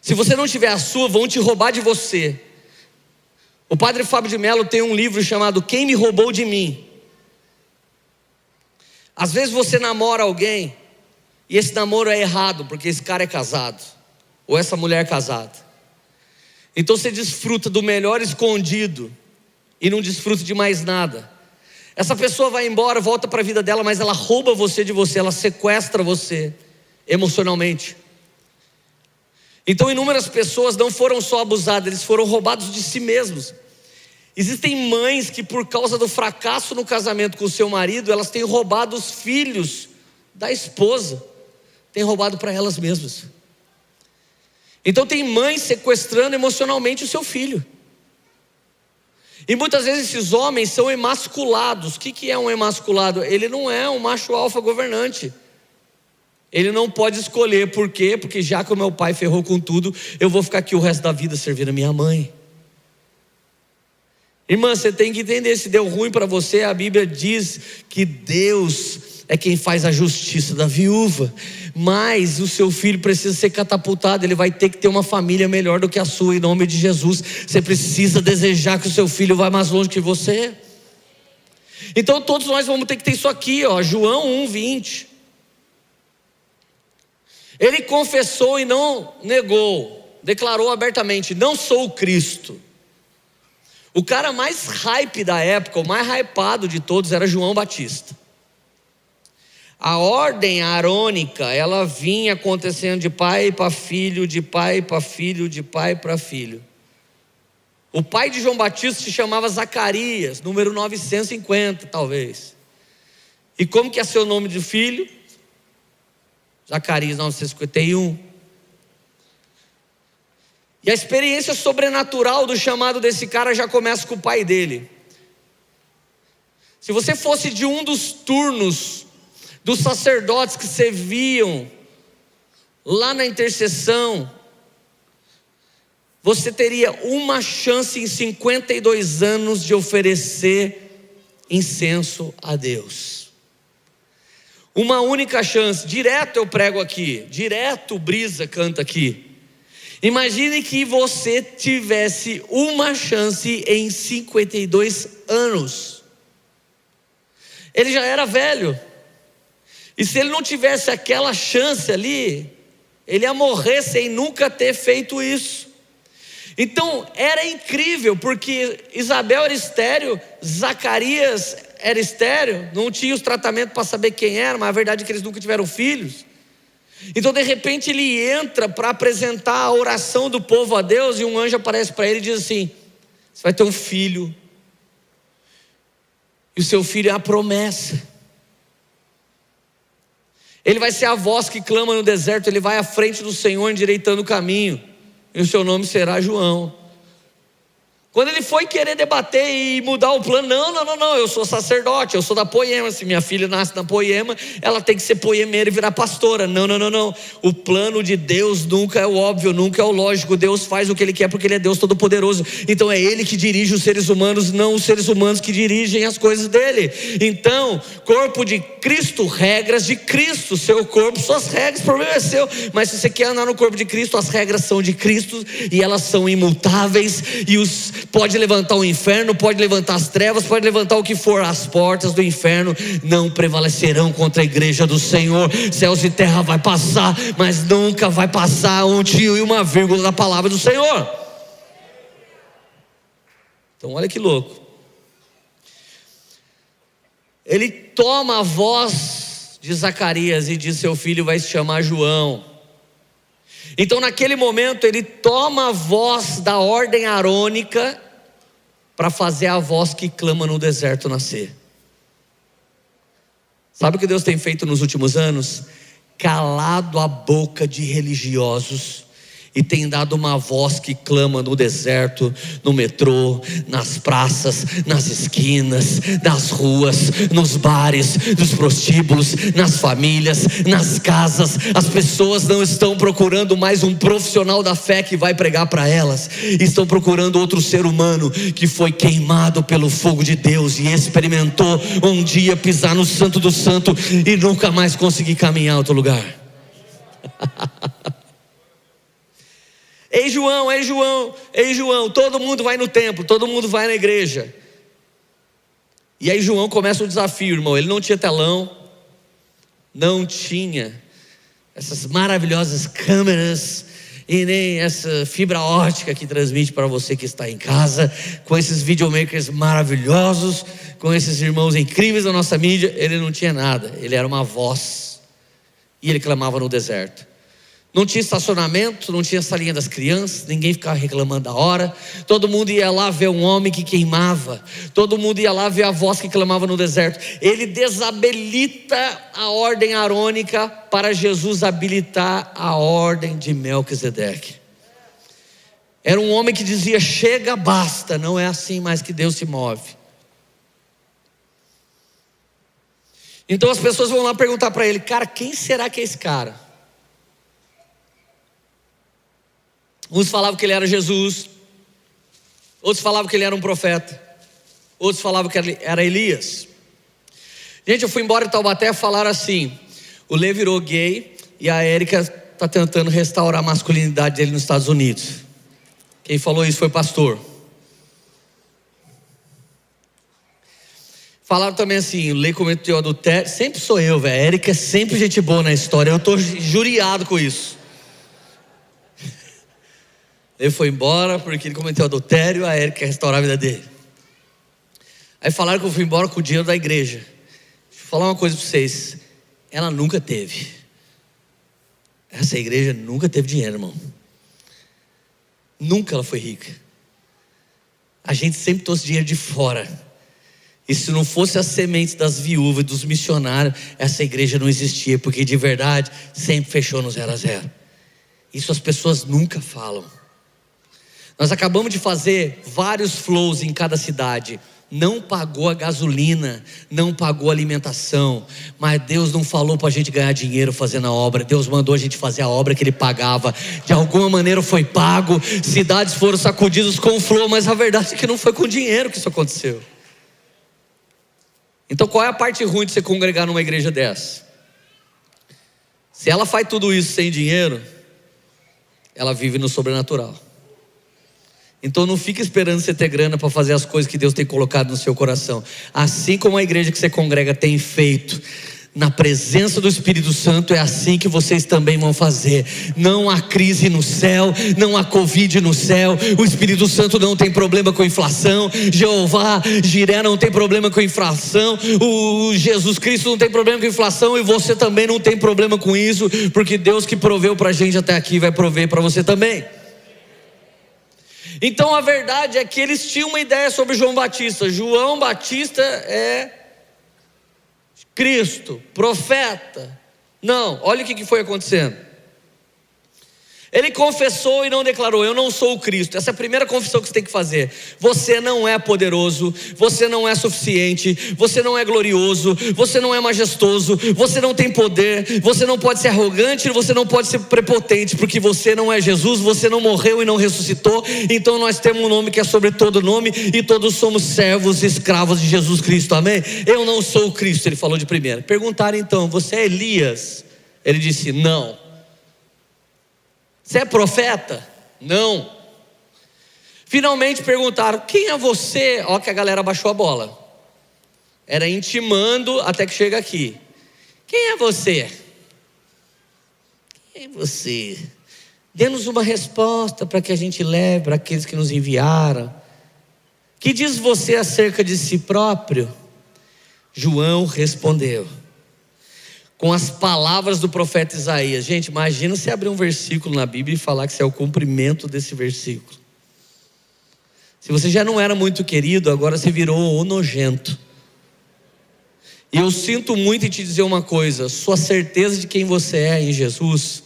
Se você não tiver a sua, vão te roubar de você. O padre Fábio de Mello tem um livro chamado Quem Me Roubou de Mim. Às vezes você namora alguém e esse namoro é errado, porque esse cara é casado, ou essa mulher é casada. Então você desfruta do melhor escondido e não desfruta de mais nada. Essa pessoa vai embora, volta para a vida dela, mas ela rouba você de você, ela sequestra você emocionalmente. Então inúmeras pessoas não foram só abusadas, eles foram roubados de si mesmos. Existem mães que, por causa do fracasso no casamento com o seu marido, elas têm roubado os filhos da esposa têm roubado para elas mesmas. Então tem mães sequestrando emocionalmente o seu filho. E muitas vezes esses homens são emasculados. O que, que é um emasculado? Ele não é um macho alfa governante. Ele não pode escolher, por quê? Porque já que o meu pai ferrou com tudo, eu vou ficar aqui o resto da vida servindo a minha mãe. Irmã, você tem que entender: se deu ruim para você, a Bíblia diz que Deus é quem faz a justiça da viúva, mas o seu filho precisa ser catapultado, ele vai ter que ter uma família melhor do que a sua, em nome de Jesus. Você precisa desejar que o seu filho vá mais longe que você. Então todos nós vamos ter que ter isso aqui, ó, João 1:20. Ele confessou e não negou, declarou abertamente: Não sou o Cristo. O cara mais hype da época, o mais hypado de todos era João Batista. A ordem arônica, ela vinha acontecendo de pai para filho, de pai para filho, de pai para filho. O pai de João Batista se chamava Zacarias, número 950, talvez. E como que é seu nome de filho? Zacarias 951. E a experiência sobrenatural do chamado desse cara já começa com o pai dele. Se você fosse de um dos turnos dos sacerdotes que serviam lá na intercessão, você teria uma chance em 52 anos de oferecer incenso a Deus. Uma única chance, direto eu prego aqui, direto Brisa canta aqui. Imagine que você tivesse uma chance em 52 anos. Ele já era velho. E se ele não tivesse aquela chance ali, ele ia morrer sem nunca ter feito isso. Então era incrível, porque Isabel era estéreo, Zacarias era estéreo, não tinha os tratamentos para saber quem era, mas a verdade é que eles nunca tiveram filhos. Então de repente ele entra para apresentar a oração do povo a Deus, e um anjo aparece para ele e diz assim: Você vai ter um filho, e o seu filho é a promessa. Ele vai ser a voz que clama no deserto, ele vai à frente do Senhor endireitando o caminho, e o seu nome será João. Quando ele foi querer debater e mudar o plano, não, não, não, não, eu sou sacerdote, eu sou da poema. Se minha filha nasce na poema, ela tem que ser poemeira e virar pastora. Não, não, não, não. O plano de Deus nunca é o óbvio, nunca é o lógico. Deus faz o que Ele quer porque Ele é Deus Todo-Poderoso. Então é Ele que dirige os seres humanos, não os seres humanos que dirigem as coisas dele. Então, corpo de Cristo, regras de Cristo. Seu corpo, suas regras, o problema é seu. Mas se você quer andar no corpo de Cristo, as regras são de Cristo e elas são imutáveis e os pode levantar o inferno, pode levantar as trevas, pode levantar o que for, as portas do inferno não prevalecerão contra a igreja do Senhor. Céus e terra vai passar, mas nunca vai passar um tio e uma vírgula da palavra do Senhor. Então, olha que louco. Ele toma a voz de Zacarias e diz: Seu filho vai se chamar João. Então, naquele momento, ele toma a voz da ordem arônica para fazer a voz que clama no deserto nascer. Sabe o que Deus tem feito nos últimos anos? Calado a boca de religiosos e tem dado uma voz que clama no deserto, no metrô, nas praças, nas esquinas, nas ruas, nos bares, nos prostíbulos, nas famílias, nas casas. As pessoas não estão procurando mais um profissional da fé que vai pregar para elas, estão procurando outro ser humano que foi queimado pelo fogo de Deus e experimentou um dia pisar no Santo do Santo e nunca mais conseguir caminhar a outro lugar. Ei João, ei João, ei João, todo mundo vai no templo, todo mundo vai na igreja. E aí João começa o desafio, irmão. Ele não tinha telão, não tinha essas maravilhosas câmeras e nem essa fibra ótica que transmite para você que está em casa, com esses videomakers maravilhosos, com esses irmãos incríveis da nossa mídia, ele não tinha nada, ele era uma voz. E ele clamava no deserto. Não tinha estacionamento, não tinha salinha das crianças, ninguém ficava reclamando da hora. Todo mundo ia lá ver um homem que queimava. Todo mundo ia lá ver a voz que clamava no deserto. Ele desabilita a ordem arônica para Jesus habilitar a ordem de Melquisedeque. Era um homem que dizia: chega, basta, não é assim mais que Deus se move. Então as pessoas vão lá perguntar para ele: cara, quem será que é esse cara? Uns falavam que ele era Jesus, outros falavam que ele era um profeta, outros falavam que era Elias. Gente, eu fui embora em Taubaté falar assim: o Lê virou gay e a Érica está tentando restaurar a masculinidade dele nos Estados Unidos. Quem falou isso foi o pastor. Falaram também assim: Lê cometeu adultério. Sempre sou eu, velho. Érica é sempre gente boa na história. Eu estou juriado com isso. Ele foi embora porque ele cometeu adultério, a Érica quer restaurar a vida dele. Aí falaram que eu fui embora com o dinheiro da igreja. Deixa eu falar uma coisa para vocês. Ela nunca teve. Essa igreja nunca teve dinheiro, irmão. Nunca ela foi rica. A gente sempre trouxe dinheiro de fora. E se não fosse as sementes das viúvas e dos missionários, essa igreja não existia, porque de verdade sempre fechou no zero a zero. Isso as pessoas nunca falam. Nós acabamos de fazer vários flows em cada cidade. Não pagou a gasolina, não pagou a alimentação, mas Deus não falou para a gente ganhar dinheiro fazendo a obra, Deus mandou a gente fazer a obra que Ele pagava. De alguma maneira foi pago, cidades foram sacudidas com flow, mas a verdade é que não foi com dinheiro que isso aconteceu. Então qual é a parte ruim de você congregar numa igreja dessa? Se ela faz tudo isso sem dinheiro, ela vive no sobrenatural. Então não fique esperando você ter grana para fazer as coisas que Deus tem colocado no seu coração. Assim como a igreja que você congrega tem feito, na presença do Espírito Santo é assim que vocês também vão fazer. Não há crise no céu, não há Covid no céu. O Espírito Santo não tem problema com inflação. Jeová, Jiré não tem problema com inflação. O Jesus Cristo não tem problema com inflação e você também não tem problema com isso, porque Deus que proveu para a gente até aqui vai prover para você também. Então a verdade é que eles tinham uma ideia sobre João Batista. João Batista é Cristo, profeta, Não, olha o que foi acontecendo. Ele confessou e não declarou: Eu não sou o Cristo. Essa é a primeira confissão que você tem que fazer. Você não é poderoso, você não é suficiente, você não é glorioso, você não é majestoso, você não tem poder, você não pode ser arrogante, você não pode ser prepotente, porque você não é Jesus, você não morreu e não ressuscitou. Então nós temos um nome que é sobre todo nome e todos somos servos e escravos de Jesus Cristo. Amém? Eu não sou o Cristo, ele falou de primeira. Perguntaram então: Você é Elias? Ele disse: Não. Você é profeta? Não. Finalmente perguntaram: quem é você? Ó, que a galera baixou a bola. Era intimando até que chega aqui. Quem é você? Quem é você? Dê-nos uma resposta para que a gente leve para aqueles que nos enviaram. Que diz você acerca de si próprio? João respondeu com as palavras do profeta Isaías. Gente, imagina se abrir um versículo na Bíblia e falar que isso é o cumprimento desse versículo. Se você já não era muito querido, agora você virou o nojento. E eu sinto muito em te dizer uma coisa: sua certeza de quem você é em Jesus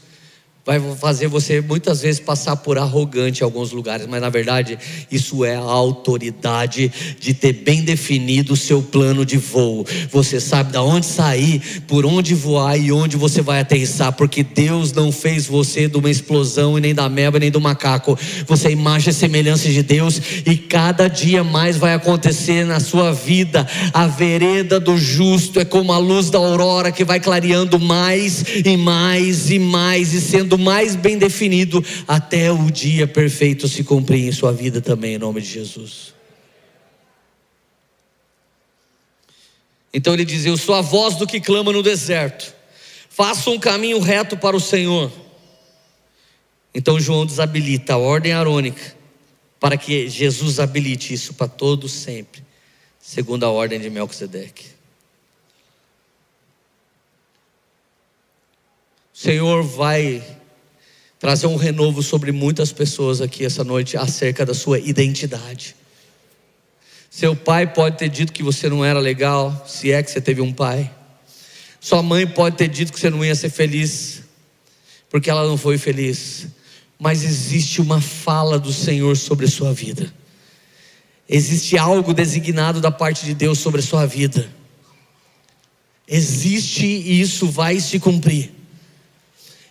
vai fazer você muitas vezes passar por arrogante em alguns lugares, mas na verdade isso é a autoridade de ter bem definido o seu plano de voo. Você sabe da onde sair, por onde voar e onde você vai aterrissar, porque Deus não fez você de uma explosão e nem da meba nem do macaco. Você é imagem e semelhança de Deus e cada dia mais vai acontecer na sua vida. A vereda do justo é como a luz da aurora que vai clareando mais e mais e mais e sendo mais bem definido até o dia perfeito se cumprir em sua vida também, em nome de Jesus. Então ele diz: Eu sou a voz do que clama no deserto, faça um caminho reto para o Senhor. Então João desabilita a ordem arônica, para que Jesus habilite isso para todos sempre, segundo a ordem de Melquisedeque. O Senhor vai trazer um renovo sobre muitas pessoas aqui essa noite acerca da sua identidade. Seu pai pode ter dito que você não era legal, se é que você teve um pai. Sua mãe pode ter dito que você não ia ser feliz, porque ela não foi feliz. Mas existe uma fala do Senhor sobre a sua vida. Existe algo designado da parte de Deus sobre a sua vida. Existe e isso vai se cumprir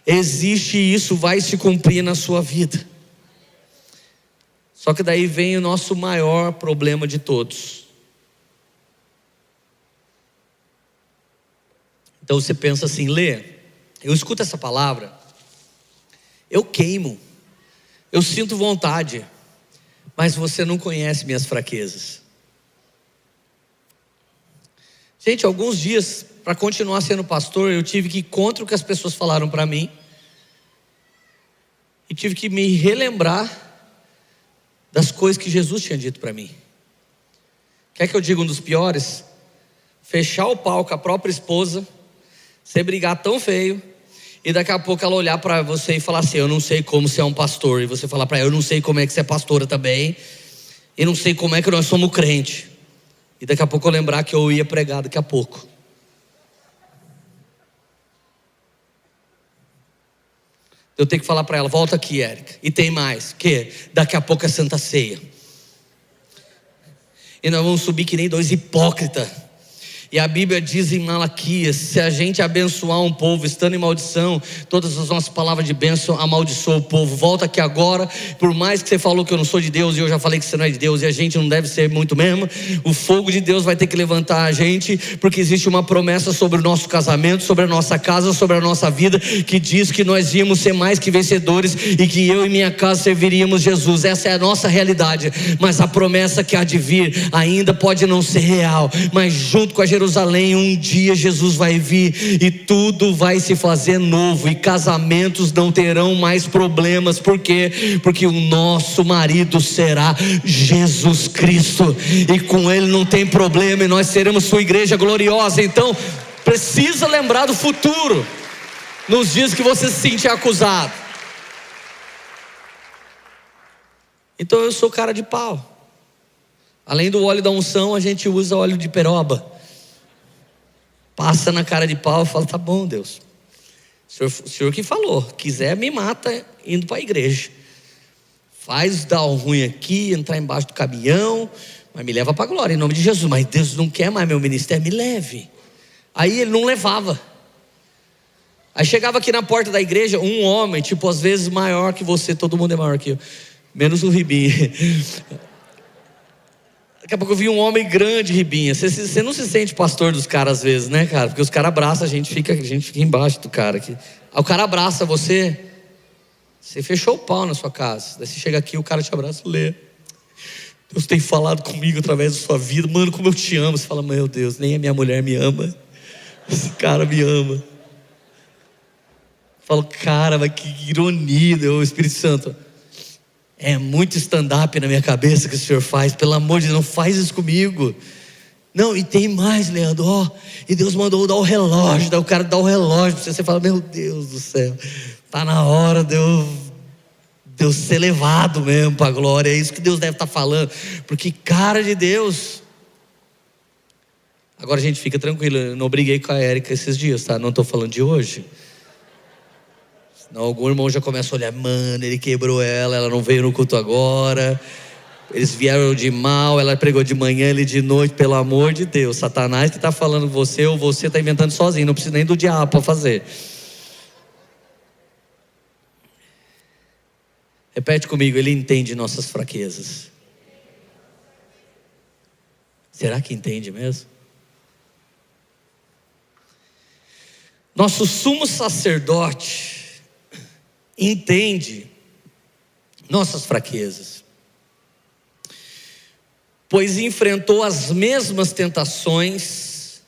existe e isso vai se cumprir na sua vida. Só que daí vem o nosso maior problema de todos. Então você pensa assim, lê, eu escuto essa palavra, eu queimo, eu sinto vontade, mas você não conhece minhas fraquezas. Gente, alguns dias, para continuar sendo pastor, eu tive que ir contra o que as pessoas falaram para mim e tive que me relembrar das coisas que Jesus tinha dito para mim. Quer que eu diga um dos piores? Fechar o pau com a própria esposa, você brigar tão feio, e daqui a pouco ela olhar para você e falar assim: Eu não sei como você é um pastor. E você falar para ela: Eu não sei como é que você é pastora também. E não sei como é que nós somos crente. E daqui a pouco eu lembrar que eu ia pregar daqui a pouco. Eu tenho que falar para ela: volta aqui, Érica. E tem mais: que daqui a pouco é Santa Ceia. E nós vamos subir que nem dois hipócritas e a Bíblia diz em Malaquias: se a gente abençoar um povo estando em maldição, todas as nossas palavras de bênção amaldiçoam o povo. Volta aqui agora, por mais que você falou que eu não sou de Deus e eu já falei que você não é de Deus e a gente não deve ser muito mesmo, o fogo de Deus vai ter que levantar a gente, porque existe uma promessa sobre o nosso casamento, sobre a nossa casa, sobre a nossa vida, que diz que nós íamos ser mais que vencedores e que eu e minha casa serviríamos Jesus. Essa é a nossa realidade, mas a promessa que há de vir ainda pode não ser real, mas junto com a Jerusalém, um dia Jesus vai vir e tudo vai se fazer novo, e casamentos não terão mais problemas, por quê? Porque o nosso marido será Jesus Cristo, e com ele não tem problema, e nós seremos sua igreja gloriosa. Então, precisa lembrar do futuro, nos dias que você se sentir acusado. Então eu sou cara de pau. Além do óleo da unção, a gente usa óleo de peroba passa na cara de pau e fala: tá bom, Deus, O senhor, o senhor que falou, quiser me mata indo para a igreja. Faz dar um ruim aqui, entrar embaixo do caminhão, mas me leva para a glória, em nome de Jesus. Mas Deus não quer mais meu ministério, me leve. Aí ele não levava. Aí chegava aqui na porta da igreja um homem, tipo, às vezes maior que você, todo mundo é maior que eu, menos o Ribinho. Daqui a pouco eu vi um homem grande, Ribinha. Você, não se sente pastor dos caras às vezes, né, cara? Porque os caras abraçam, a gente fica, a gente fica embaixo do cara aqui. Aí o cara abraça você, você fechou o pau na sua casa. Daí você chega aqui, o cara te abraça, lê. Deus tem falado comigo através da sua vida. Mano, como eu te amo. Você fala, meu Deus, nem a minha mulher me ama. Esse cara me ama. Falo, cara, mas que ironia, o Espírito Santo. É muito stand-up na minha cabeça que o Senhor faz. Pelo amor de Deus, não faz isso comigo. Não, e tem mais, Leandro. Ó, oh, e Deus mandou dar o relógio. Daí o cara dá o relógio você. Você fala, meu Deus do céu. Tá na hora de eu, de eu ser levado mesmo para a glória. É isso que Deus deve estar tá falando. Porque, cara de Deus. Agora, gente, fica tranquilo. Eu não briguei com a Érica esses dias, tá? Não estou falando de hoje. Não, algum irmão já começa a olhar, mano, ele quebrou ela, ela não veio no culto agora. Eles vieram de mal, ela pregou de manhã, ele de noite, pelo amor de Deus. Satanás que está falando você ou você está inventando sozinho, não precisa nem do diabo para fazer. Repete comigo, ele entende nossas fraquezas. Será que entende mesmo? Nosso sumo sacerdote entende nossas fraquezas, pois enfrentou as mesmas tentações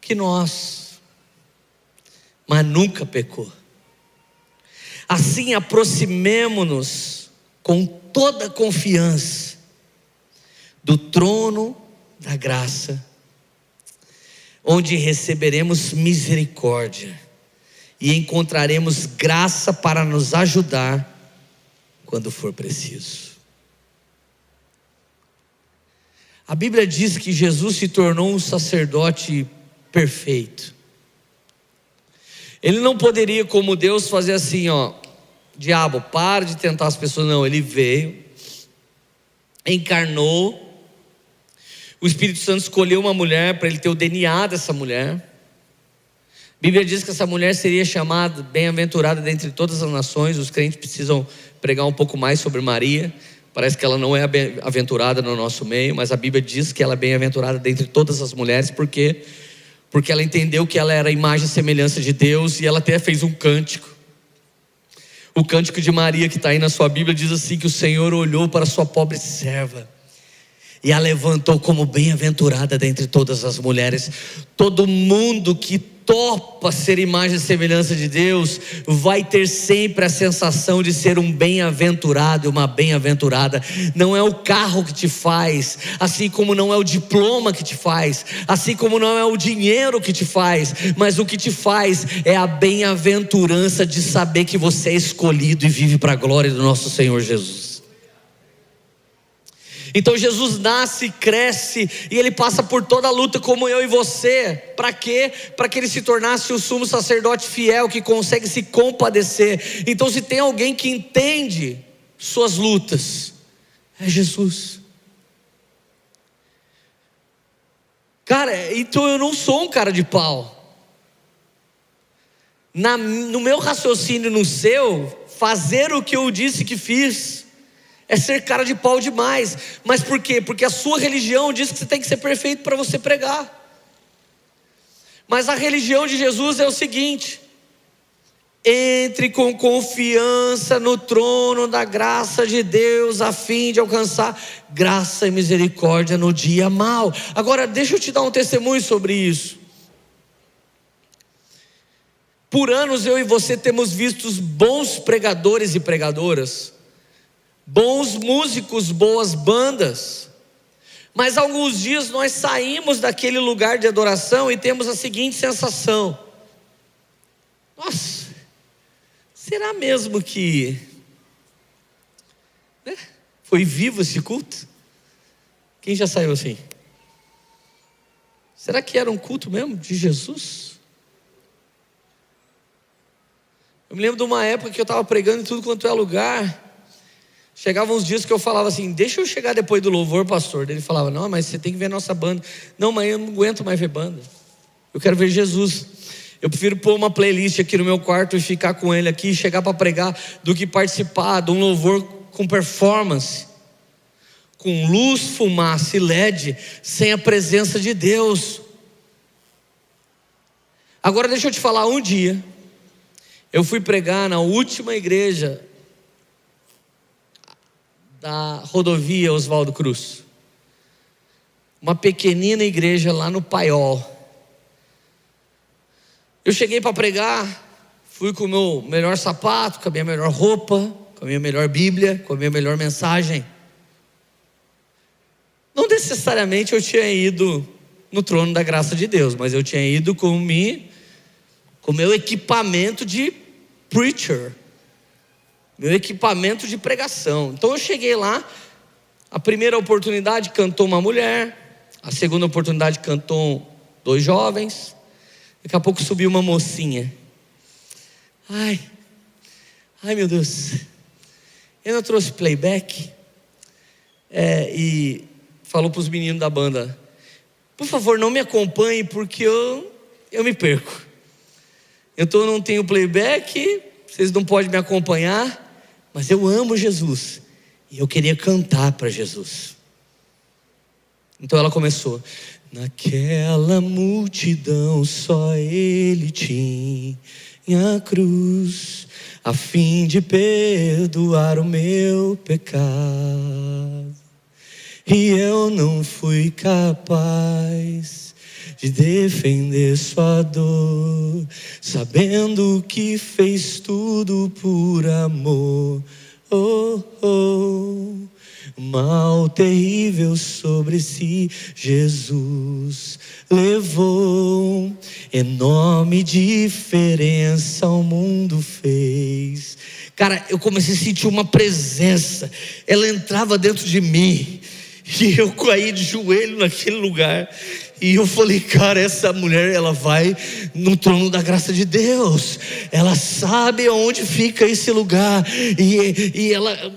que nós, mas nunca pecou. Assim, aproximemo-nos com toda confiança do trono da graça, onde receberemos misericórdia e encontraremos graça para nos ajudar quando for preciso. A Bíblia diz que Jesus se tornou um sacerdote perfeito. Ele não poderia, como Deus, fazer assim, ó, diabo, para de tentar as pessoas. Não, ele veio, encarnou, o Espírito Santo escolheu uma mulher para ele ter o DNA dessa mulher. Bíblia diz que essa mulher seria chamada bem-aventurada dentre todas as nações. Os crentes precisam pregar um pouco mais sobre Maria. Parece que ela não é bem-aventurada no nosso meio, mas a Bíblia diz que ela é bem-aventurada dentre todas as mulheres, porque porque ela entendeu que ela era a imagem e semelhança de Deus e ela até fez um cântico. O cântico de Maria que está aí na sua Bíblia diz assim: que o Senhor olhou para a sua pobre serva e a levantou como bem-aventurada dentre todas as mulheres. Todo mundo que topa ser imagem e semelhança de Deus, vai ter sempre a sensação de ser um bem-aventurado e uma bem-aventurada. Não é o carro que te faz, assim como não é o diploma que te faz, assim como não é o dinheiro que te faz, mas o que te faz é a bem-aventurança de saber que você é escolhido e vive para a glória do nosso Senhor Jesus. Então Jesus nasce, cresce e ele passa por toda a luta como eu e você. Para quê? Para que ele se tornasse o sumo sacerdote fiel que consegue se compadecer. Então, se tem alguém que entende suas lutas, é Jesus. Cara, então eu não sou um cara de pau. Na, no meu raciocínio, no seu, fazer o que eu disse que fiz é ser cara de pau demais. Mas por quê? Porque a sua religião diz que você tem que ser perfeito para você pregar. Mas a religião de Jesus é o seguinte: entre com confiança no trono da graça de Deus, a fim de alcançar graça e misericórdia no dia mal. Agora, deixa eu te dar um testemunho sobre isso. Por anos eu e você temos visto bons pregadores e pregadoras bons músicos, boas bandas. Mas alguns dias nós saímos daquele lugar de adoração e temos a seguinte sensação: Nossa, será mesmo que né, foi vivo esse culto? Quem já saiu assim? Será que era um culto mesmo de Jesus? Eu me lembro de uma época que eu estava pregando em tudo quanto é lugar. Chegavam uns dias que eu falava assim: Deixa eu chegar depois do louvor, pastor. Ele falava: Não, mas você tem que ver a nossa banda. Não, mas eu não aguento mais ver banda. Eu quero ver Jesus. Eu prefiro pôr uma playlist aqui no meu quarto e ficar com ele aqui, chegar para pregar, do que participar de um louvor com performance, com luz, fumaça e LED, sem a presença de Deus. Agora deixa eu te falar, um dia, eu fui pregar na última igreja da rodovia Oswaldo Cruz. Uma pequenina igreja lá no Paiol. Eu cheguei para pregar, fui com o meu melhor sapato, com a minha melhor roupa, com a minha melhor Bíblia, com a minha melhor mensagem. Não necessariamente eu tinha ido no trono da graça de Deus, mas eu tinha ido com me com meu equipamento de preacher, meu equipamento de pregação. Então eu cheguei lá, a primeira oportunidade cantou uma mulher, a segunda oportunidade cantou dois jovens, daqui a pouco subiu uma mocinha. Ai, ai meu Deus, eu não trouxe playback é, e falou para os meninos da banda: por favor, não me acompanhe porque eu, eu me perco. Então eu não tenho playback, vocês não podem me acompanhar, mas eu amo Jesus e eu queria cantar para Jesus. Então ela começou. Naquela multidão só ele tinha a cruz, a fim de perdoar o meu pecado. E eu não fui capaz de defender sua dor, sabendo que fez tudo por amor. Oh, oh. Mal terrível sobre si, Jesus levou. Enorme diferença o mundo fez. Cara, eu comecei a sentir uma presença, ela entrava dentro de mim, e eu caí de joelho naquele lugar. E eu falei, cara, essa mulher, ela vai no trono da graça de Deus. Ela sabe onde fica esse lugar. E, e ela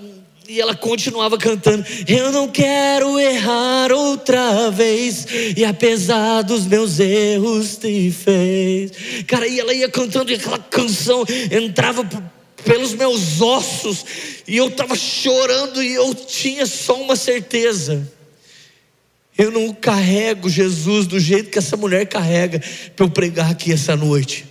e ela continuava cantando: Eu não quero errar outra vez, e apesar dos meus erros te fez. Cara, e ela ia cantando, e aquela canção entrava pelos meus ossos, e eu estava chorando, e eu tinha só uma certeza eu não carrego Jesus do jeito que essa mulher carrega para eu pregar aqui essa noite.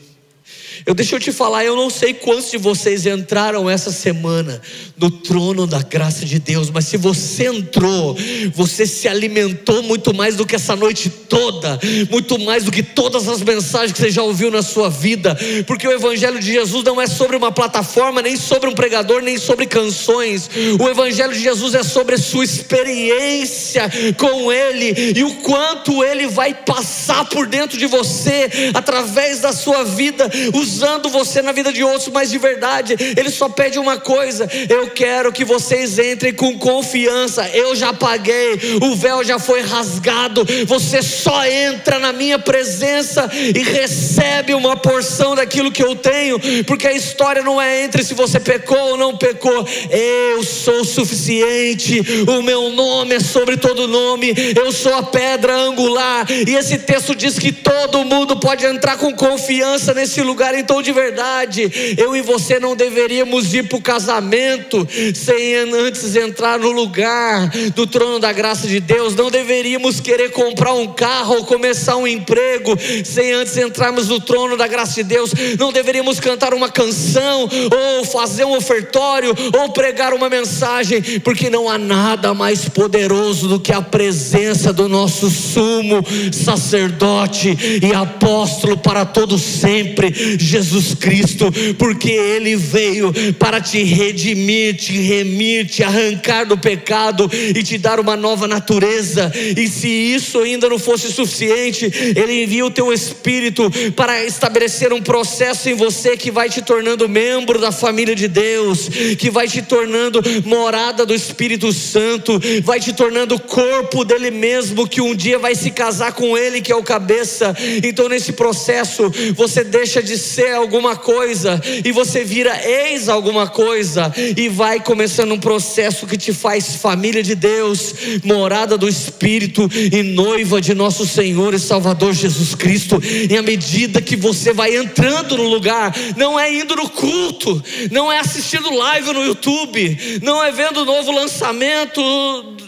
Eu deixa eu te falar, eu não sei quantos de vocês entraram essa semana no trono da graça de Deus, mas se você entrou, você se alimentou muito mais do que essa noite toda, muito mais do que todas as mensagens que você já ouviu na sua vida, porque o evangelho de Jesus não é sobre uma plataforma, nem sobre um pregador, nem sobre canções. O evangelho de Jesus é sobre a sua experiência com ele e o quanto ele vai passar por dentro de você através da sua vida, os usando você na vida de outros, mas de verdade, Ele só pede uma coisa: eu quero que vocês entrem com confiança. Eu já paguei, o véu já foi rasgado. Você só entra na minha presença e recebe uma porção daquilo que eu tenho, porque a história não é entre se você pecou ou não pecou. Eu sou suficiente, o meu nome é sobre todo nome, eu sou a pedra angular. E esse texto diz que todo mundo pode entrar com confiança nesse lugar então, de verdade, eu e você não deveríamos ir para o casamento sem antes entrar no lugar do trono da graça de Deus. Não deveríamos querer comprar um carro ou começar um emprego sem antes entrarmos no trono da graça de Deus. Não deveríamos cantar uma canção ou fazer um ofertório ou pregar uma mensagem, porque não há nada mais poderoso do que a presença do nosso sumo sacerdote e apóstolo para todo sempre. Jesus Cristo, porque Ele veio para te redimir, te remir, te arrancar do pecado e te dar uma nova natureza. E se isso ainda não fosse suficiente, Ele envia o teu Espírito para estabelecer um processo em você que vai te tornando membro da família de Deus, que vai te tornando morada do Espírito Santo, vai te tornando corpo dele mesmo, que um dia vai se casar com Ele, que é o cabeça. Então, nesse processo, você deixa de ser você é alguma coisa e você vira ex alguma coisa e vai começando um processo que te faz família de Deus, morada do Espírito e noiva de nosso Senhor e Salvador Jesus Cristo. E à medida que você vai entrando no lugar, não é indo no culto, não é assistindo live no YouTube, não é vendo o novo lançamento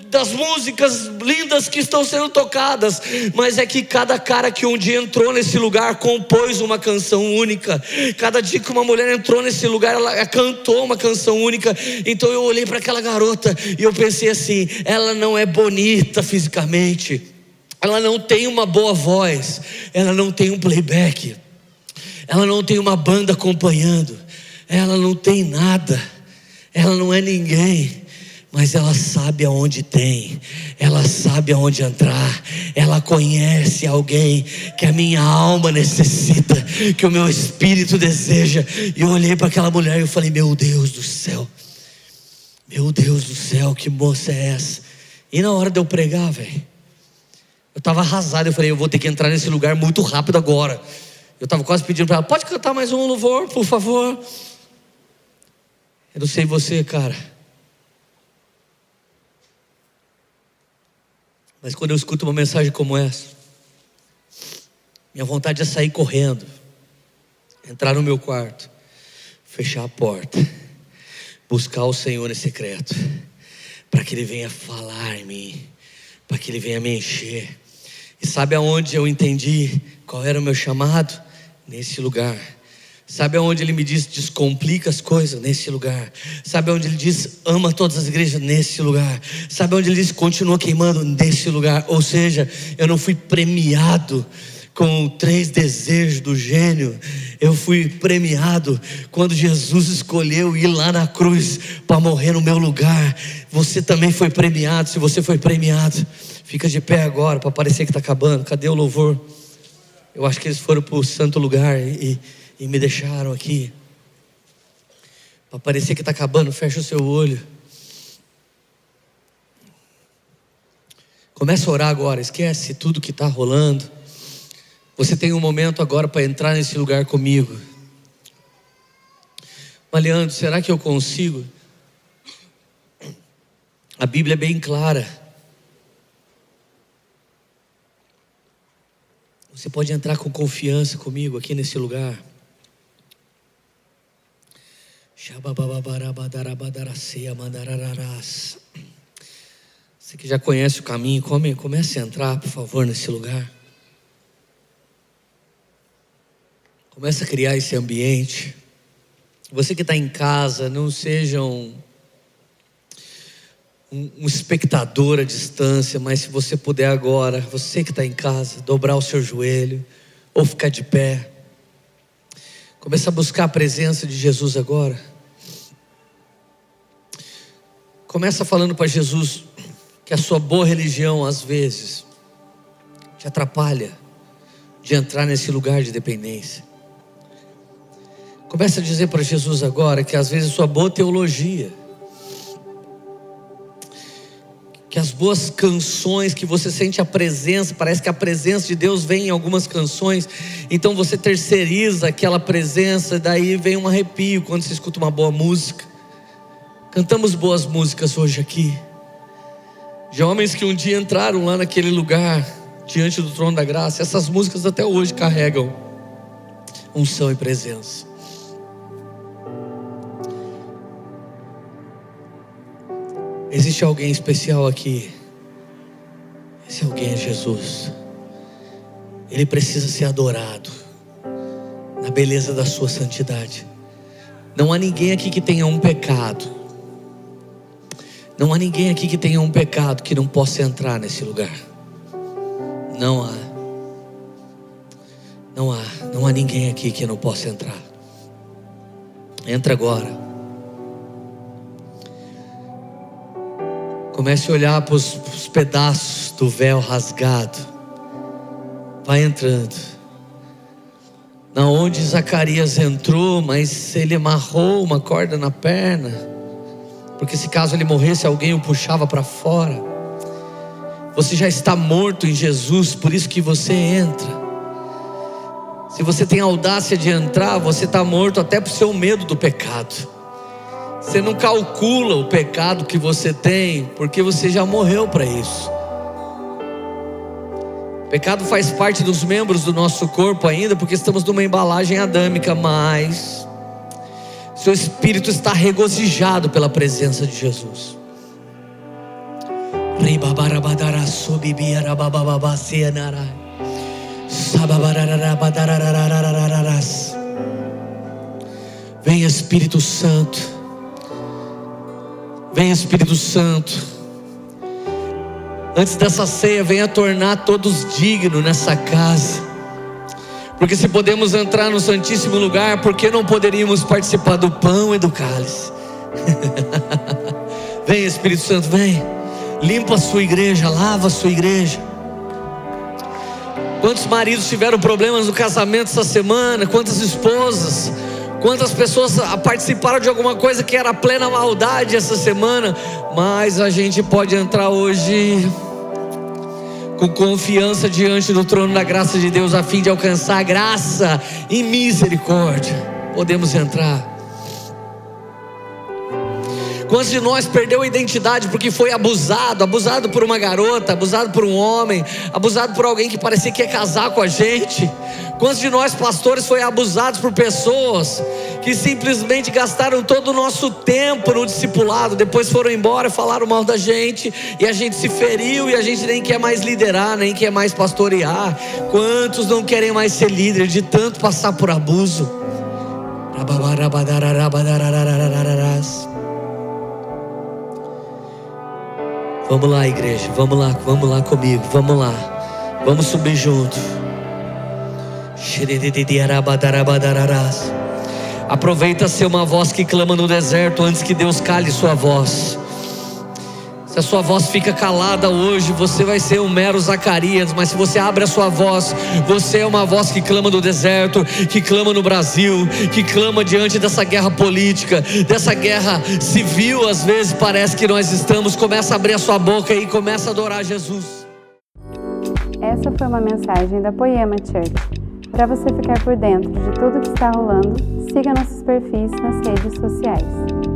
das músicas lindas que estão sendo tocadas, mas é que cada cara que um dia entrou nesse lugar compôs uma canção única. Cada dia que uma mulher entrou nesse lugar, ela cantou uma canção única. Então eu olhei para aquela garota e eu pensei assim: ela não é bonita fisicamente, ela não tem uma boa voz, ela não tem um playback, ela não tem uma banda acompanhando, ela não tem nada, ela não é ninguém mas ela sabe aonde tem, ela sabe aonde entrar, ela conhece alguém que a minha alma necessita, que o meu espírito deseja. E eu olhei para aquela mulher e eu falei: Meu Deus do céu, meu Deus do céu, que moça é essa? E na hora de eu pregar, velho, eu estava arrasado. Eu falei: Eu vou ter que entrar nesse lugar muito rápido agora. Eu estava quase pedindo para ela: Pode cantar mais um louvor, por favor? Eu não sei você, cara. Mas quando eu escuto uma mensagem como essa, minha vontade é sair correndo, entrar no meu quarto, fechar a porta, buscar o Senhor em secreto, para que Ele venha falar em mim, para que Ele venha me encher. E sabe aonde eu entendi qual era o meu chamado? Nesse lugar Sabe aonde ele me diz descomplica as coisas? Nesse lugar. Sabe aonde ele diz ama todas as igrejas? Nesse lugar. Sabe onde ele diz continua queimando? Nesse lugar. Ou seja, eu não fui premiado com três desejos do gênio. Eu fui premiado quando Jesus escolheu ir lá na cruz para morrer no meu lugar. Você também foi premiado. Se você foi premiado, fica de pé agora para parecer que está acabando. Cadê o louvor? Eu acho que eles foram para o santo lugar e e me deixaram aqui. Para parecer que está acabando, fecha o seu olho. Começa a orar agora, esquece tudo que está rolando. Você tem um momento agora para entrar nesse lugar comigo. Mas Leandro, será que eu consigo? A Bíblia é bem clara. Você pode entrar com confiança comigo aqui nesse lugar. Você que já conhece o caminho, come, comece a entrar, por favor, nesse lugar. Comece a criar esse ambiente. Você que está em casa, não seja um, um, um, espectador à distância, mas se você puder agora, você que está em casa, dobrar o seu joelho ou ficar de pé. Comece a buscar a presença de Jesus agora. Começa falando para Jesus que a sua boa religião, às vezes, te atrapalha de entrar nesse lugar de dependência. Começa a dizer para Jesus agora que às vezes sua boa teologia, que as boas canções, que você sente a presença, parece que a presença de Deus vem em algumas canções, então você terceiriza aquela presença, daí vem um arrepio quando você escuta uma boa música. Cantamos boas músicas hoje aqui. De homens que um dia entraram lá naquele lugar, diante do trono da graça. Essas músicas até hoje carregam unção e presença. Existe alguém especial aqui. Esse alguém é Jesus. Ele precisa ser adorado na beleza da sua santidade. Não há ninguém aqui que tenha um pecado não há ninguém aqui que tenha um pecado que não possa entrar nesse lugar. Não há. Não há. Não há ninguém aqui que não possa entrar. Entra agora. Comece a olhar para os pedaços do véu rasgado. Vai entrando. Na onde Zacarias entrou, mas ele amarrou uma corda na perna porque se caso ele morresse, alguém o puxava para fora. Você já está morto em Jesus, por isso que você entra. Se você tem audácia de entrar, você está morto até por seu medo do pecado. Você não calcula o pecado que você tem, porque você já morreu para isso. O pecado faz parte dos membros do nosso corpo ainda, porque estamos numa embalagem adâmica, mas seu espírito está regozijado pela presença de Jesus. Vem Espírito Santo. Vem Espírito Santo. Antes dessa ceia, venha tornar todos dignos nessa casa. Porque se podemos entrar no Santíssimo Lugar, por que não poderíamos participar do pão e do cálice? vem Espírito Santo, vem. Limpa a sua igreja, lava a sua igreja. Quantos maridos tiveram problemas no casamento essa semana? Quantas esposas? Quantas pessoas participaram de alguma coisa que era plena maldade essa semana? Mas a gente pode entrar hoje com confiança diante do trono da graça de Deus, a fim de alcançar graça e misericórdia. Podemos entrar. Quantos de nós perdeu a identidade porque foi abusado, abusado por uma garota, abusado por um homem, abusado por alguém que parecia que ia casar com a gente? Quantos de nós pastores foi abusados por pessoas que simplesmente gastaram todo o nosso tempo no discipulado, depois foram embora, falaram mal da gente e a gente se feriu e a gente nem quer mais liderar, nem quer mais pastorear. Quantos não querem mais ser líder de tanto passar por abuso? Vamos lá, igreja, vamos lá, vamos lá comigo, vamos lá, vamos subir junto. Aproveita ser uma voz que clama no deserto antes que Deus cale sua voz. Se a sua voz fica calada hoje, você vai ser um mero Zacarias, mas se você abre a sua voz, você é uma voz que clama no deserto, que clama no Brasil, que clama diante dessa guerra política, dessa guerra civil, às vezes parece que nós estamos. Começa a abrir a sua boca e começa a adorar Jesus. Essa foi uma mensagem da Poema Church. Para você ficar por dentro de tudo que está rolando, siga nossos perfis nas redes sociais.